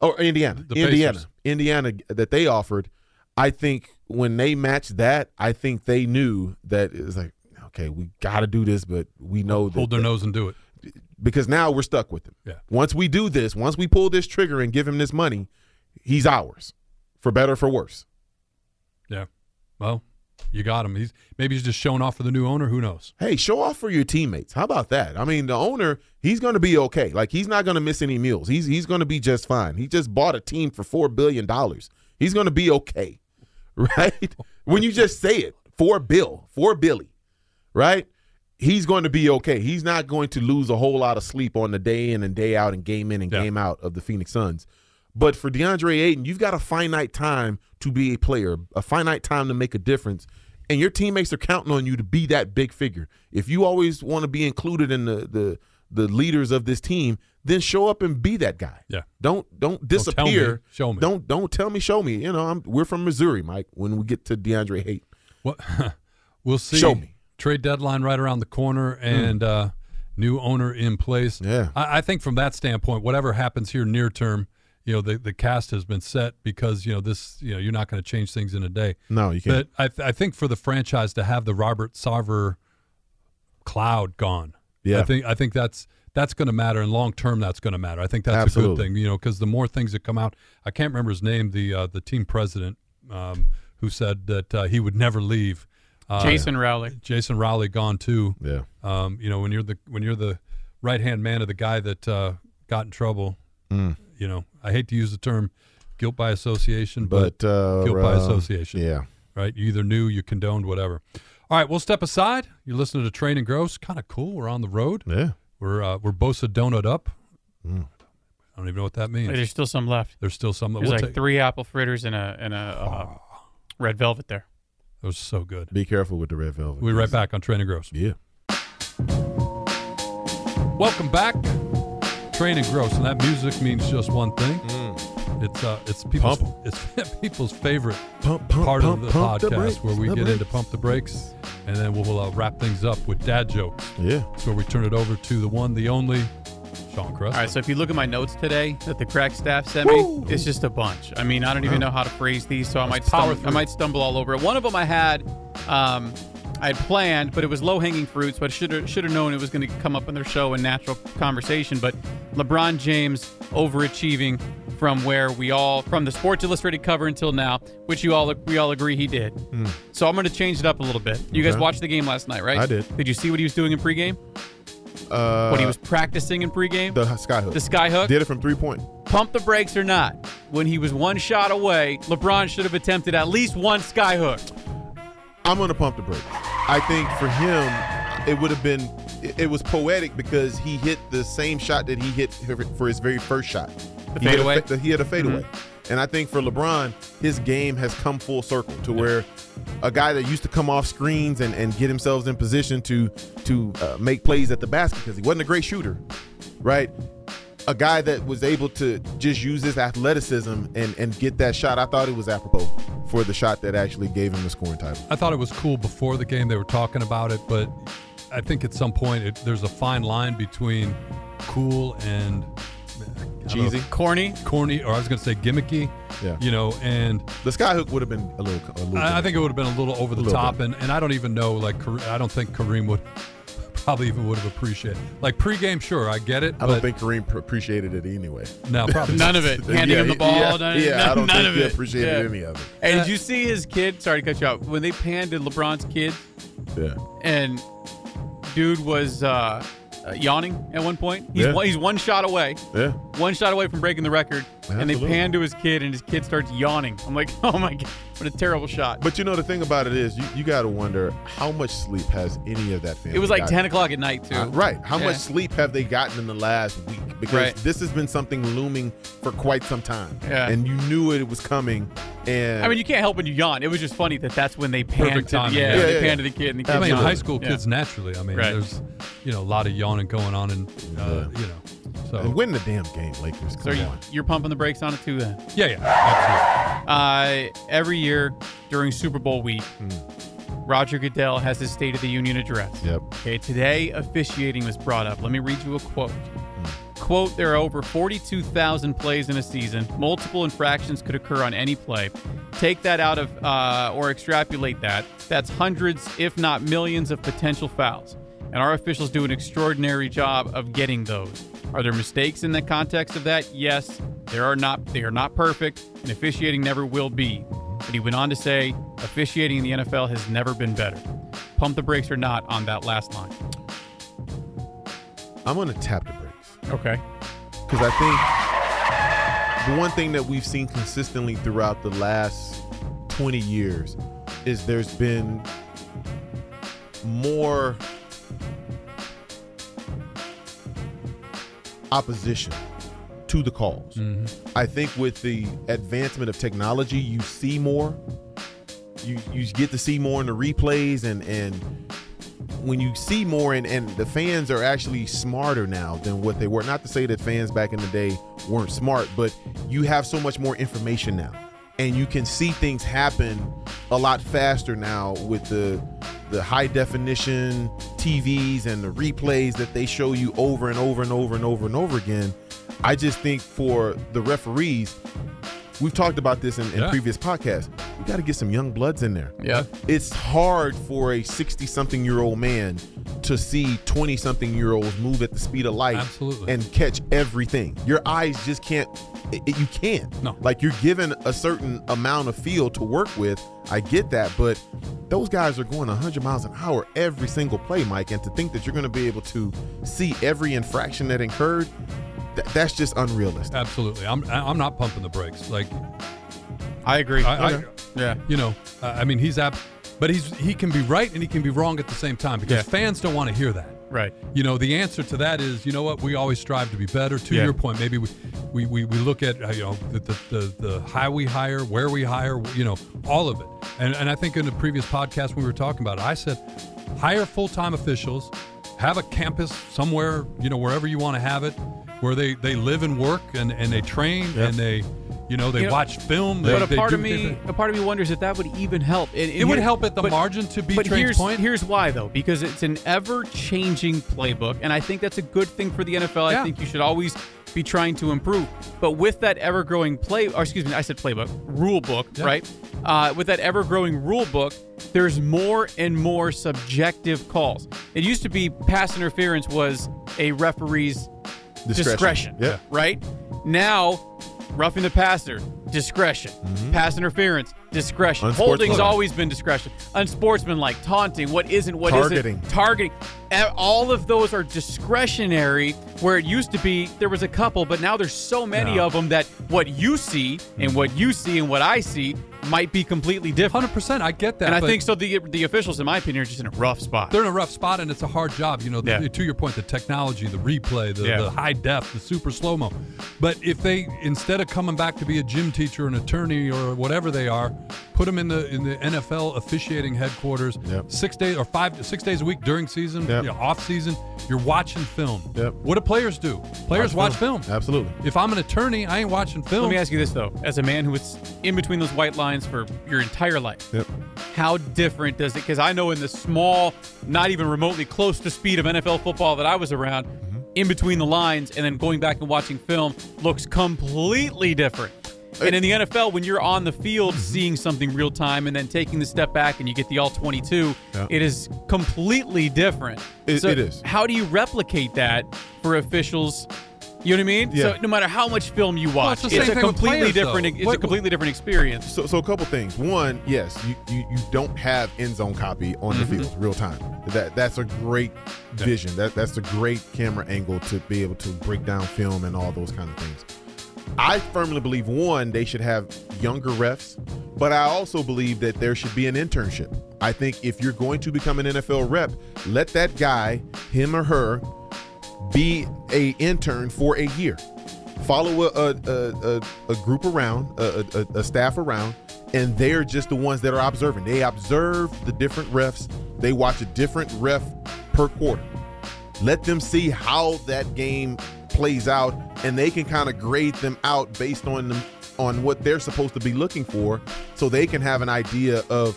or Indiana, The Indiana, Pacers. Indiana, that they offered, I think when they matched that, I think they knew that it was like, okay, we got to do this, but we know that Hold their that- nose and do it. because now we're stuck with him. Yeah. Once we do this, once we pull this trigger and give him this money, he's ours, for better or for worse. Yeah. Well, you got him. He's maybe he's just showing off for the new owner. Who knows? Hey, show off for your teammates. How about that? I mean, the owner, he's going to be okay. Like he's not going to miss any meals. He's he's going to be just fine. He just bought a team for 4 billion dollars. He's going to be okay. Right? when you just say it, 4 bill, 4 billy. Right? He's going to be okay. He's not going to lose a whole lot of sleep on the day in and day out and game in and Yeah. game out of the Phoenix Suns. But for DeAndre Ayton, you've got a finite time to be a player, a finite time to make a difference. And your teammates are counting on you to be that big figure. If you always want to be included in the the the leaders of this team, then show up and be that guy. Yeah. Don't don't Don't tell me, disappear. show me. Don't don't tell me, show me. You know, I'm, we're from Missouri, Mike. When we get to DeAndre Ayton, What we'll see. Show me. Trade deadline right around the corner and uh, new owner in place. Yeah. I, I think from that standpoint, whatever happens here near term, you know, the, the cast has been set because you know this. You know, you're not going to change things in a day. no, you can't. But I, th- I think for the franchise to have the Robert Sarver cloud gone, Yeah. I think I think that's that's going to matter, and long term that's going to matter. I think that's a good thing, you know, because the more things that come out, I can't remember his name, the uh, the team president um, who said that uh, he would never leave. Uh, Jason Rowley. Jason Rowley gone too. yeah. Um, you know, when you're the when you're the right hand man of the guy that uh, got in trouble, Mm. You know, I hate to use the term guilt by association, but, But uh, guilt by uh, association Yeah. right? You either knew, you condoned, whatever. All right, we'll step aside. You're listening to Train and Gross. Kind of cool. We're on the road. Yeah. We're uh, we're Bosa donut up. Mm. I don't even know what that means. There's still some left. There's still some There's we'll like take. three apple fritters and a and a uh, red velvet there. Those was so good. Be careful with the red velvet. We'll be right back on Train and Gross. Yeah. Welcome back, Train and Gross, and that music means just one thing. It's uh, it's people's Pump 'em. it's people's favorite Pump, pump, part pump, of the pump podcast the brakes, where we the get into brakes. pump the brakes, and then we'll uh, wrap things up with dad jokes. Yeah. So we turn it over to the one, the only, Sean Crest. All right, so if you look at my notes today that the crack staff sent me, it's just a bunch. I mean, I don't even know how to phrase these, so I might power stumble, I might stumble all over it. One of them I had, um, I had planned, but it was low hanging fruit, so I should have should have known it was going to come up in their show in natural conversation. But LeBron James overachieving from where we all from the Sports Illustrated cover until now, which you all we all agree he did. So I'm going to change it up a little bit. You guys watched the game last night, right? I did. Did you see what he was doing in pregame? Uh, What he was practicing in pregame? the skyhook. the skyhook. Did it from three point. pump the brakes or not, when he was one shot away, LeBron should have attempted at least one skyhook. I'm gonna pump the brakes. I think for him, it would have been. it- was poetic because he hit the same shot that he hit for his very first shot. The he hit a fadeaway? he hit a fadeaway. And I think for LeBron, his game has come full circle to where a guy that used to come off screens and, and get himself in position to to uh, make plays at the basket because he wasn't a great shooter, right? A guy that was able to just use his athleticism and, and get that shot. I thought it was apropos for the shot that actually gave him the scoring title. I thought it was cool before the game. They were talking about it, but I think at some point it, there's a fine line between cool and I don't know, Cheesy. Corny. corny, or I was going to say gimmicky. Yeah. You know, and The skyhook would have been a little. A little I, I think it would have been a little over the top, bit. and, and I don't even know. Like, Kare- I don't think Kareem would probably even would have appreciated. Like pregame, sure, I get it, I but don't think Kareem pr- appreciated it anyway. no, probably None of it. Handing yeah, him the ball. Yeah, none, yeah, none, I don't none think of he it. appreciated Yeah. any of it. Hey, did you see his kid? Sorry to cut you off. When they panned to LeBron's kid, Yeah. and dude was uh, uh, yawning at one point. He's Yeah. one, he's one shot away, Yeah. one shot away from breaking the record, and they pan to his kid, and his kid starts yawning. I'm like, oh my god, what a terrible shot. But you know the thing about it is you, you got to wonder how much sleep has any of that family. it was like gotten? 10 o'clock at night too. Uh, right. How Yeah. much sleep have they gotten in the last week? Because Right. this has been something looming for quite some time. Yeah. And you knew it was coming. And I mean, you can't help when you yawn. It was just funny that that's when they panned to the, timing, yeah, yeah. they Yeah, yeah, to the kid and the kid. I mean, high school Yeah. kids naturally. I mean, Right. there's you know a lot of yawning going on, and uh, you know, so and win the damn game, Lakers. Come So you, on. you're pumping the brakes on it too then? yeah, yeah, Uh, every year during Super Bowl week, Roger Goodell has his State of the Union address. Yep. Okay, today officiating was brought up. Let me read you a quote. Quote, there are over 42,000 plays in a season. Multiple infractions could occur on any play. Take that out of, uh, or extrapolate that. That's hundreds, if not millions, of potential fouls. And our officials do an extraordinary job of getting those. Are there mistakes in the context of that? Yes. There are not. They are not perfect, and officiating never will be. But he went on to say, officiating in the NFL has never been better. Pump the brakes or not on that last line. I'm going to tap the brakes. Okay. Because I think the one thing that we've seen consistently throughout the last 20 years is there's been more opposition to the calls. Mm-hmm. I think with the advancement of technology, you see more. You you get to see more in the replays and and when you see more and, and the fans are actually smarter now than what they were. Not to say that fans back in the day weren't smart, but you have so much more information now. And you can see things happen a lot faster now with the the high definition TVs and the replays that they show you over and over and over and over and over again. I just think for the referees, we've talked about this in, in Yeah. previous podcasts. We got to get some young bloods in there Yeah. it's hard for a 60 something year old man to see 20 something year olds move at the speed of light Absolutely. and catch everything. Your eyes just can't, it, it- you can't. No. Like you're given a certain amount of field to work with. I get that, but those guys are going 100 miles an hour every single play, Mike. And to think that you're going to be able to see every infraction that incurred, th- that's just unrealistic. absolutely. I'm I'm not pumping the brakes. Like I agree. I, I yeah. you know, uh, I mean, he's ab, but he's he can be right and he can be wrong at the same time because Yeah. fans don't want to hear that. Right. You know, the answer to that is, you know what, we always strive to be better. To Yeah. your point, maybe we, we, we, we look at, uh, you know, the, the, the, the how we hire, where we hire, you know, all of it. And, and I think in the previous podcast when we were talking about it, I said, hire full time officials, have a campus somewhere, you know, wherever you want to have it, where they, they live and work and, and they train and they, you know, they You know, watch film. They, But a they part do of me, things- a part of me wonders if that would even help. And- and It would help at the but- margin to be But Train's here's point. here's why though, because it's an ever-changing playbook, and I think that's a good thing for the NFL. Yeah. I think you should always be trying to improve. But with that ever-growing play, or excuse me, I said playbook, rule book, Yeah. right? Uh, with that ever-growing rule book, there's more and more subjective calls. It used to be pass interference was a referee's discretion, Yeah. right? Now, roughing the passer, discretion. Mm-hmm. Pass interference, discretion. Holding's always been discretion. Unsportsmanlike, taunting, what isn't, what Targeting. not Targeting. And All of those are discretionary, where it used to be there was a couple, but now there's so many No. of them that what you see and mm-hmm. what you see and what I see might be completely different. 100%. I get that. And I think so. The the officials, in my opinion, are just in a rough spot. they're in a rough spot and it's a hard job. You know, the, Yeah. to your point, the technology, the replay, the, Yeah. the high def, the super slow mo. But if they instead of coming back to be a gym teacher, an attorney, or whatever they are, put them in the in the NFL officiating headquarters Yep. six days or five six days a week during season, Yep. you know, off season, you're watching film. Yep. What do players do? Players watch, film. Absolutely. If I'm an attorney, I ain't watching film. Let me ask you this though, as a man who was in between those white lines for your entire life, Yep. how different does it? Because I know in the small, not even remotely close to speed of NFL football that I was around, Mm-hmm. in between the lines, and then going back and watching film looks completely different. And in the NFL, when you're on the field Mm-hmm. seeing something real time and then taking the step back and you get the all 22, Yeah. it is completely different. It- So it is. How do you replicate that for officials You know what I mean? Yeah. So no matter how much film you watch, it's it's, a completely players, though. different. It's What- a completely different experience. So, so a couple things. One, yes, you, you, you don't have end zone copy on the Mm-hmm. field real time. That that's a great vision. That that's a great camera angle to be able to break down film and all those kind of things. I firmly believe one, they should have younger refs, but I also believe that there should be an internship. I think if you're going to become an NFL rep, let that guy, him or her, be a intern for a year. Follow a a, a, a, group around, a, a, a staff around, and they're just the ones that are observing. They observe the different refs. They watch a different ref per quarter. Let them see how that game plays out, and they can kind of grade them out based on them on what they're supposed to be looking for, so they can have an idea of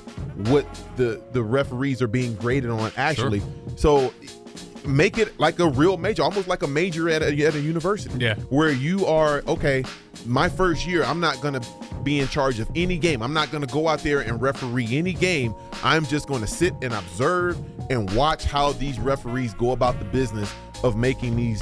what the the referees are being graded on actually. So make it like a real major, almost like a major at a, at a university. Yeah. Where you are, okay, my first year, I'm not going to be in charge of any game. I'm not going to go out there and referee any game. I'm just going to sit and observe and watch how these referees go about the business of making these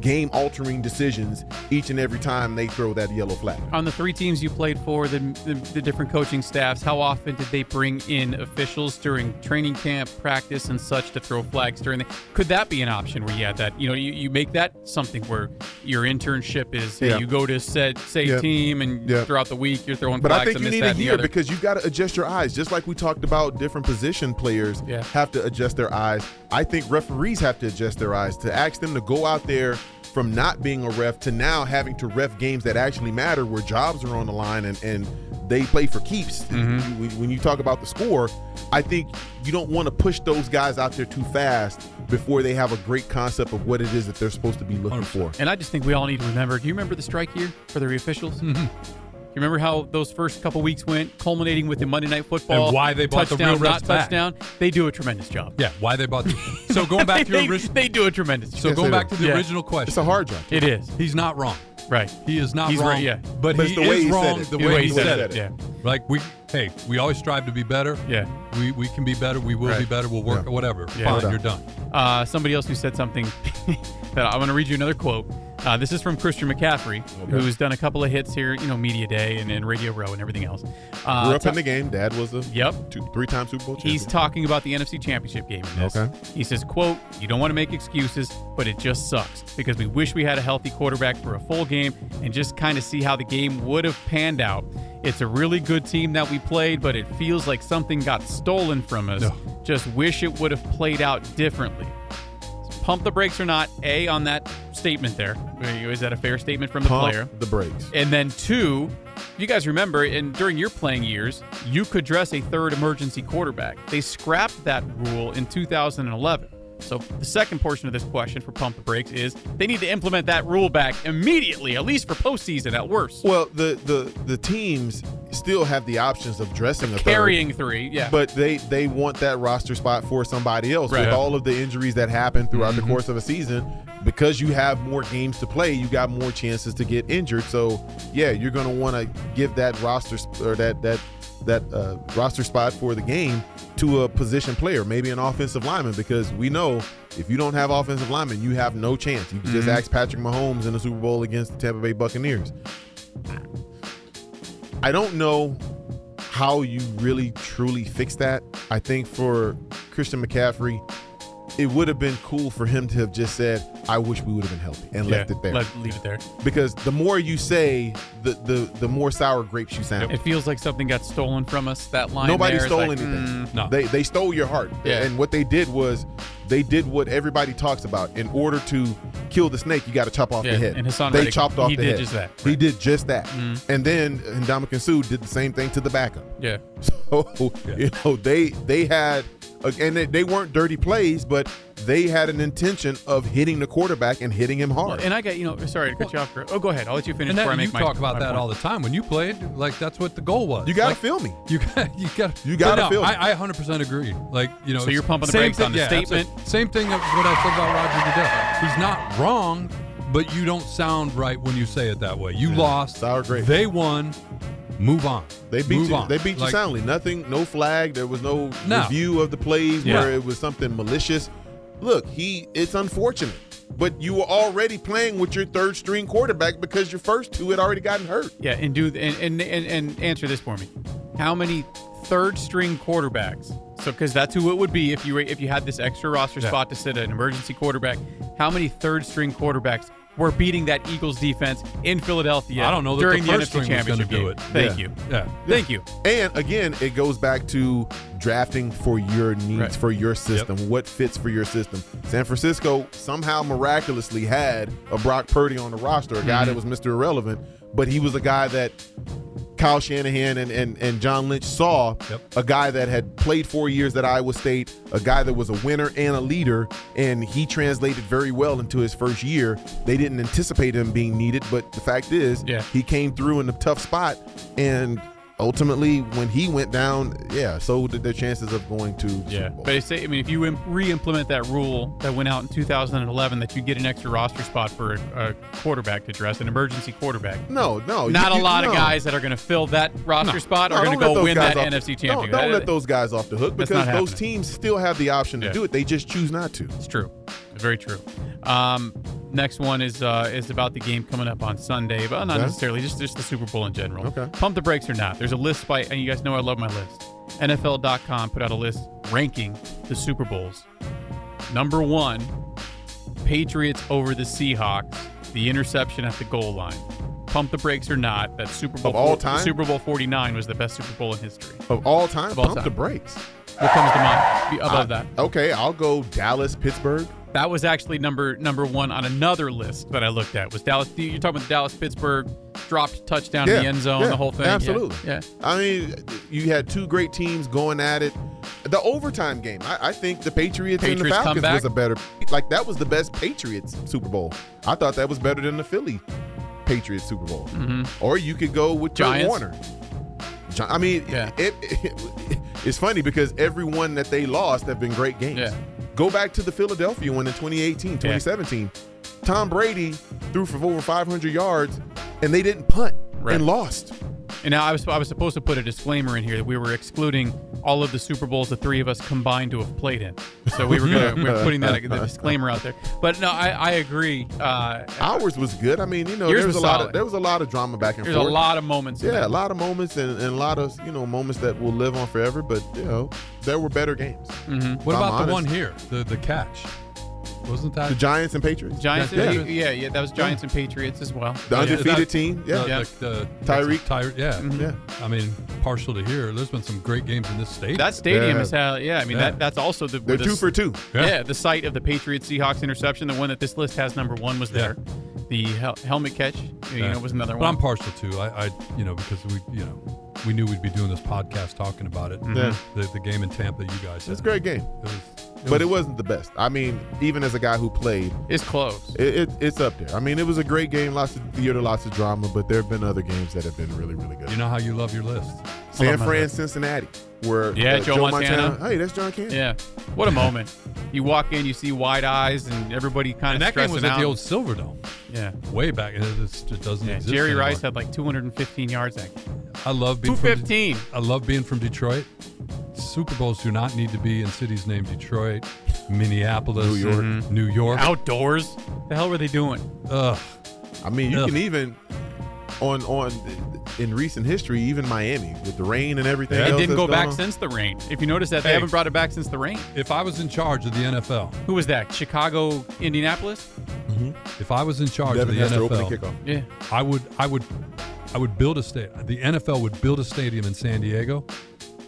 game altering decisions each and every time they throw that yellow flag. On the three teams you played for, the, the, the different coaching staffs, how often did they bring in officials during training camp, practice, and such to throw flags during the? Could that be an option where you had that? You know, you, you make that something where your internship is Yeah. you go to said say Yeah. team and Yeah. throughout the week you're throwing But I think you need a year because you've got to adjust your eyes. Just like we talked about, different position players have to adjust their eyes. I think referees have to adjust their eyes to ask them to go out there from not being a ref to now having to ref games that actually matter, where jobs are on the line and and they play for keeps. Mm-hmm. When you talk about the score, I think you don't want to push those guys out there too fast before they have a great concept of what it is that they're supposed to be looking for. And I just think we all need to remember. Do you remember the strike year for the officials? Mm-hmm. Do you remember how those first couple weeks went, culminating with the Monday Night Football And why they brought the touchdown, real refs not back. touchdown? They do a tremendous job. Yeah, why they bought. The, so going back to they, your original. they do a tremendous job. So Yes, going back do. to the Yeah. original question. It's a hard job. it is He's not wrong. right. He is not He's wrong. right, yeah. But, But he the way is he said wrong it. the The way, way he he said, said it. it, yeah. Like we, hey, we always strive to be better. Yeah. We we can be better. We will be better. We'll work. Yeah. Whatever. Yeah. Fine. You're done. Uh, somebody else who said something I'm going to read you another quote. Uh, this is from Christian McCaffrey, who's done a couple of hits here, you know, Media Day and, and Radio Row and everything else. Uh, Grew up ta- in the game. Dad was a Yep. two, three-time Super Bowl champion. He's talking about the NFC Championship game in this. Okay. He says, quote, you don't want to make excuses, but it just sucks because we wish we had a healthy quarterback for a full game and just kind of see how the game would have panned out. It's a really good team that we played, but it feels like something got stolen from us. No. Just wish it would have played out differently. Pump the brakes or not, A, on that statement there. Is that a fair statement from the Pump player? the brakes. And then two, you guys remember, and during your playing years, you could dress a third emergency quarterback. They scrapped that rule in 2011. So the second portion of this question for pump the brakes is they need to implement that rule back immediately, at least for postseason at worst. Well, the the the teams still have the options of dressing a third, Carrying three, yeah. but they they want that roster spot for somebody else. Right. Mm-hmm. With all of the injuries that happen throughout the course of a season, because you have more games to play, you got more chances to get injured. So yeah, you're going to want to give that roster or that that that uh, roster spot for the game to a position player, maybe an offensive lineman, because we know if you don't have offensive linemen, you have no chance. You can just mm-hmm. ask Patrick Mahomes in the Super Bowl against the Tampa Bay Buccaneers. I don't know how you really truly fix that. I think for Christian McCaffrey, it would have been cool for him to have just said, "I wish we would have been healthy," and Yeah, left it there. Let, leave it there. because the more you say, the the the more sour grapes you sound. It feels like something got stolen from us. That line. Nobody there is stole like, anything. mm, No. They they stole your heart. Yeah. And what they did was they did what everybody talks about. In order to kill the snake, you got to chop off Yeah, the head. and Hassan they Reddick, chopped off he the did head. just that. He did just that. Mhm. And then Ndamukong Suh did the same thing to the backup. yeah. So you know they they had uh, and they, they weren't dirty plays, but they had an intention of hitting the quarterback and hitting him hard. And I got you know. Sorry to cut you off. Chris. Oh, go ahead. I'll let you finish And before I make you my. talk about my that point. all the time. When you played, like that's what the goal was. you got to Like, feel me. You got. You got. You gotta no, feel me. I, I 100% agree. Like you know. So you're pumping the brakes thing, on the yeah, statement? absolutely. Same thing of what I said about Roger Goodell. He's not wrong, but you don't sound right when you say it that way. You lost. Sour grapes. They won. Move on. They beat Move you. on. They beat you Like, soundly. Nothing, no flag. There was no, No. review of the plays Yeah. where it was something malicious. Look, he. It's unfortunate. but you were already playing with your third string quarterback because your first two had already gotten hurt. Yeah, and do and and, and, and answer this for me. How many third string quarterbacks? So because that's who it would be if you were, if you had this extra roster spot to sit an emergency quarterback. How many third string quarterbacks were beating that Eagles defense in Philadelphia? I don't know that during the the, first NFC string was gonna Championship do game? it. Thank Yeah. you. Yeah. Thank you. And again, it goes back to drafting for your needs, Right. for your system, what fits for your system. San Francisco somehow miraculously had a Brock Purdy on the roster, a guy mm-hmm. that was Mr. Irrelevant, but he was a guy that Kyle Shanahan and, and, and John Lynch saw, Yep. a guy that had played four years at Iowa State, a guy that was a winner and a leader, and he translated very well into his first year. They didn't anticipate him being needed, but the fact is, Yeah. he came through in a tough spot and ultimately when he went down yeah so did their chances of going to Yeah, but I say, I mean, if you re-implement that rule that went out in 2011, that you get an extra roster spot for a, a quarterback to dress, an emergency quarterback. no no Not you- a you- lot of guys that are going to fill that roster spot No, are going to go win that off- NFC don't, championship. don't let those guys off the hook because those happening. teams still have the option to Yeah. do it they just choose not to It's true. Very true. Um, next one is uh, is about the game coming up on Sunday, but not Okay. necessarily just just the Super Bowl in general. Okay. Pump the brakes or not? There's a list by, and you guys know I love my list. NFL.com put out a list ranking the Super Bowls. Number one, Patriots over the Seahawks. The interception at the goal line. Pump the brakes or not? That Super Bowl Of all time? Super Bowl 49 was the best Super Bowl in history. of all time Of all pump time. the brakes What comes to mind Be above I- that? okay i'll go dallas pittsburgh That was actually number number one on another list that I looked at. Was Dallas? You're talking about Dallas Pittsburgh dropped touchdown in the end zone, yeah, the whole thing. Absolutely. Yeah. I mean, you had two great teams going at it. The overtime game, I, I think the Patriots, and the Falcons comeback? was a better. Like that was the best Patriots Super Bowl. I thought that was better than the Philly Patriots Super Bowl. Or you could go with Kurt Mm-hmm. Warner. I mean, Yeah. it, it- it's funny because every one that they lost have been great games. Yeah. Go back to the Philadelphia one in 2018, 2017. Tom Brady threw for over 500 yards, and they didn't punt Right. and lost. And now I was I was supposed to put a disclaimer in here that we were excluding all of the Super Bowls the three of us combined to have played in. So we were gonna, we were putting that the disclaimer out there. But no, I, I agree. Uh, Ours was good. I mean, you know, there was, was a lot of there was a lot of drama back and there's a lot of moments. yeah, a lot of moments and, and a lot of you know moments that will live on forever. But you know, there were better games. Mm-hmm. What about the one here? The the catch. Wasn't that The Giants and Patriots, Giants, Yeah. yeah, yeah, yeah, that was Giants and Patriots as well. the undefeated that- team. Yeah, the, Yeah. the, the Tyree. Ty, yeah. Mm-hmm. yeah. I mean, partial to here. There's been some great games in this state. That stadium Yeah. is how, yeah. I mean, Yeah. that that's also the They're the two for two. Yeah. Yeah. the site of the Patriots Seahawks interception, the one that this list has number one was there. The hel- helmet catch, you Yeah. know, was another But one. I'm partial to, I, I, you know, because we, you know, we knew we'd be doing this podcast talking about it. Yeah. The, the game in Tampa you guys had. It's a great game, It was, but it wasn't the best. I mean, even as a guy who played, it's close. it, it, it's up there. I mean, it was a great game, lots of theater, lots of drama, but there have been other games that have been really, really good. You know how you love your list. San Hold Fran. Cincinnati, where Yeah, uh, Joe Montana. Hey, that's John Candy. Yeah, what a moment! You walk in, you see wide eyes, and everybody kind And of that game stressing was at the old Silverdome, yeah. way back. and It, it's- it doesn't Yeah, exist. Jerry anymore. Rice had like 215 yards that game. I love being from De- 215. I love being from Detroit. Super Bowls do not need to be in cities named Detroit, Minneapolis, New York. Mm-hmm. New York. Outdoors. The hell were they doing? Ugh. I mean, you Ugh. can even on on in recent history, even Miami with the rain and everything. Yeah. It didn't go back on. since the rain. If you notice that, they Hey. haven't brought it back since the rain. If I was in charge of the NFL, Who was that? Chicago, Indianapolis? if I was in charge Devin of the Hester NFL. Yeah. I would, I would, I would build a state. The NFL would build a stadium in San Diego,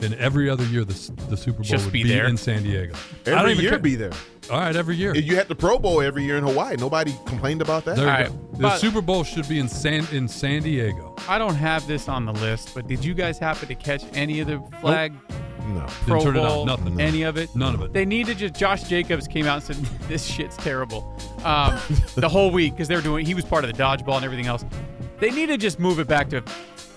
and every other year the, the Super Bowl Just would be be, there? in San Diego. I don't Every even year, care- be there. All right, every year. You had the Pro Bowl every year in Hawaii. Nobody complained about that. There you All go. The but- Super Bowl should be in San in San Diego. I don't have this on the list, but did you guys happen to catch any of the flag No. Pro Didn't turn it on. Bowl? Nothing. Any of it? None of it. They need to just. Josh Jacobs came out and said, "This shit's terrible." Um, the whole week because they were doing. He was part of the dodgeball and everything else. They need to just move it back to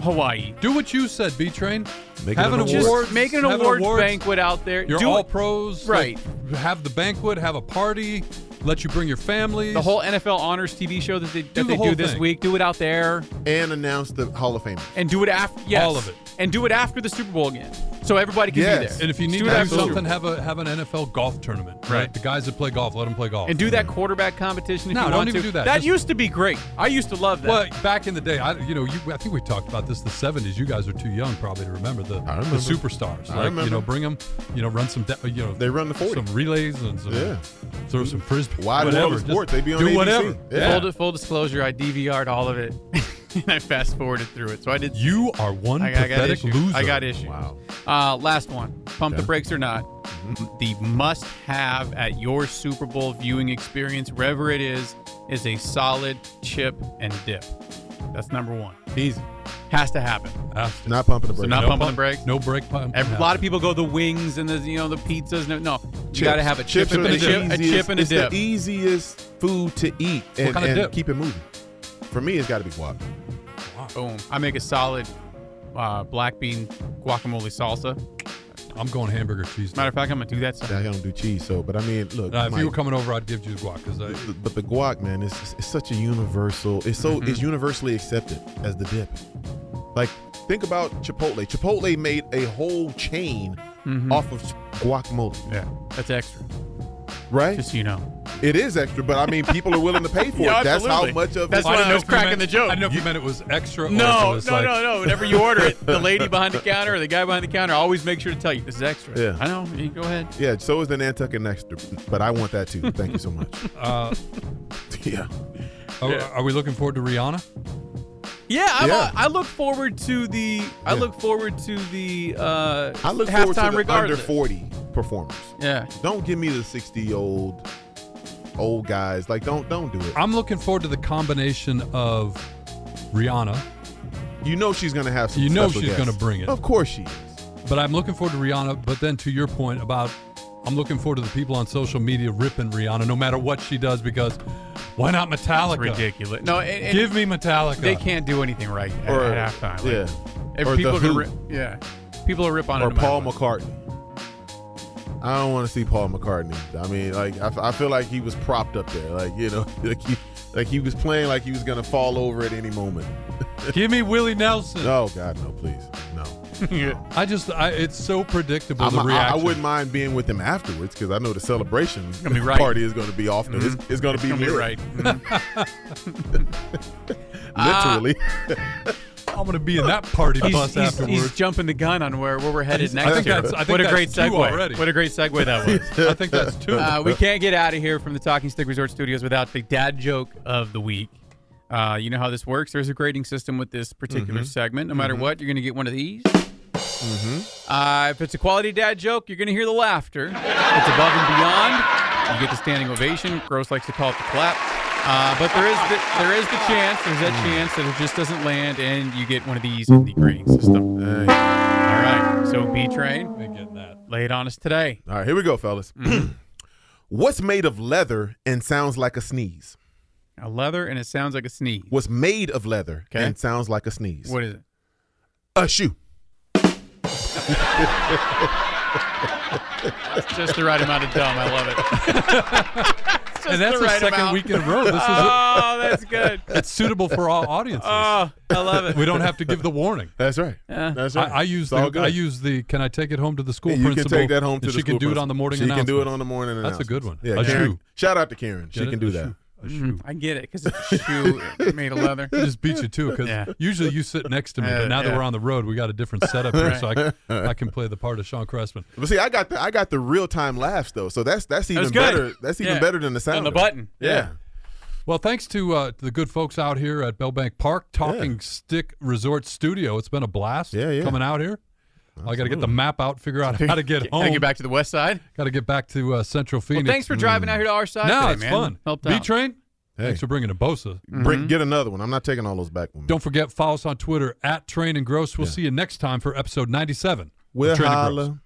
Hawaii. Do what you said, B Train. Make it Have an an award. award. Just make an have awards, awards. banquet out there. You're Do all it. pros. Right. Like, have the banquet. Have a party. Let you bring your family. The whole NFL honors TV show that they, that the they whole do this thing. week. Do it out there And announce the Hall of Fame. and do it after. Yes, All of it. and do it after the Super Bowl again. so everybody can Yes. be there. And if you need Do to that do something, have a have an NFL golf tournament. Right. Right. The guys that play golf, let them play golf. and do that quarterback competition. If No, you don't even to. do that. That Just- used to be great. I used to love that. Well, back in the day, I you know, you, I think we talked about this. The '70s. You guys are too young probably to remember the, I remember. the superstars. I like remember. you know, bring them. You know, run some. De- you know, They run the 40. some relays and some. Yeah. Throw some frisbee. Wide whatever. world of sports. They be on do ABC. whatever. Yeah. full, full disclosure, I DVR'd all of it, and I fast forwarded through it. So I did. You are one I, I got pathetic issues. loser. I got issues. Wow. Uh, last one. Pump the brakes or not. The must-have at your Super Bowl viewing experience, wherever it is, is a solid chip and dip. That's number one. Easy. Has to happen. Has to. Not pumping the So brakes. not no pumping pump- the brakes. No brake pump. Every, a lot of people go the wings and the you know the pizzas. No, no. You got to have a chip Chips and a the chip, a chip and a it's dip. the easiest food to eat and, kind of and dip? keep it moving. For me, it's got to be guac. Boom. I make a solid uh, black bean guacamole salsa. I'm going hamburger cheese. Matter of fact, I'm gonna do that. I don't do cheese, so but I mean, look. If Mike, you were coming over, I'd give you the guac because I. but the guac, man, is it's such a universal. It's so Mm-hmm. it's universally accepted as the dip. Like think about Chipotle. Chipotle made a whole chain Mm-hmm. off of guacamole, Yeah, that's extra. Right? Just so you know. it is extra, but I mean, people are willing to pay for Yeah, it. That's how much of That's it. why I didn't was cracking meant- the joke. I didn't know if you meant it was extra. or No, was no, like, no, no. Whenever you order it, the lady behind the counter or the guy behind the counter always make sure to tell you this is extra. Yeah. I know. You go ahead. Yeah, so is the Nantucket extra, but I want that too. Thank you so much. Uh, yeah. are, are we looking forward to Rihanna? Yeah, I'm, Yeah. I look forward to the. I Yeah. look forward to the. Uh, I look forward to halftime the regardless. under 40 performers. Yeah. Don't give me the 60 old old guys. Like don't don't do it. I'm looking forward to the combination of Rihanna, You know she's gonna have some. You know she's guests. gonna bring it. Of course she is. but I'm looking forward to Rihanna. But then to your point about, I'm looking forward to the people on social media ripping Rihanna no matter what she does because why not Metallica? Ridiculous. No, and, and Give me Metallica. they can't do anything right at, Or at halftime. Like, yeah. If Or people The are gonna Who. rip, yeah, people are rip on it. Or Paul. McCartney. I don't want to see Paul McCartney. I mean, like I, f- I feel like he was propped up there. Like you know, like he like he was playing like he was gonna fall over at any moment. Give me Willie Nelson. Oh God, no, please, no. I just, I, it's so predictable the I'm- I, I wouldn't mind being with him afterwards because I know the celebration right. party is going to be off. It's, mm-hmm. it's going to be Gonna be lit. right. Mm-hmm. Ah. I'm going to be in that party He's, bus he's, afterwards. he's jumping the gun on where, where we're headed next I think year. that's- I think what a great segue! already. What a great segue that was. I think that's two. Uh, we can't get out of here from the Talking Stick Resort Studios without the dad joke of the week. Uh, you know how this works. There's a grading system with this particular Mm-hmm. segment. No matter what, you're going to get one of these. Uh, if it's a quality dad joke, you're going to hear the laughter. It's above and beyond, you get the standing ovation. Gross likes to call it the clap. Uh, but there is the, there is the chance, there's that Mm. chance that it just doesn't land, and you get one of these in the grading system. Hey. All right. So B Train, I ain't getting that. lay it on us today. All right, here we go, fellas. Mm-hmm. What's made of leather and sounds like a sneeze? A leather, and it sounds like a sneeze. What's made of leather Okay. and sounds like a sneeze? What is it? A shoe. Just the right amount of dumb. I love it. Just And that's the the, right second amount. week in a row. This is Oh, that's good. it's suitable for all audiences. Oh, I love it. we don't have to give the warning. That's right. Yeah. That's right. I, I use It's all the good. I use the can I take it home to the school And you can principal? take that home to and the she can school do it on the morning She can do it on the morning That's a good one. Yeah, A Karen. shoe. Shout out to Karen. She Get can it? do A that. Shoe. A shoe. I get it because it's a shoe made of leather. It just beats you too because Yeah. usually you sit next to me, Uh, but now that yeah. we're on the road, we got a different setup here, so I, can- I can play the part of Sean Cressman. But see, I got the I got the real time laughs though, so that's that's even was good. better. That's even Yeah. better than the sound. On the button. Yeah. Well, thanks to uh, the good folks out here at Bell Bank Park Talking Stick Resort Studio. It's been a blast Yeah, yeah. coming out here. I got to get the map out, figure out how to get Gotta home. get back to the west side. Got to get back to uh, Central Well, Phoenix. thanks for driving out here to our side. no, today, it's man. fun. Helped B out. Train. Hey. Thanks for bringing a Bosa. Bring, get another one. I'm not taking all those back with me. Don't forget, follow us on Twitter at Train and Gross. We'll Yeah. see you next time for episode 97. of We'll Train and Gross. holla.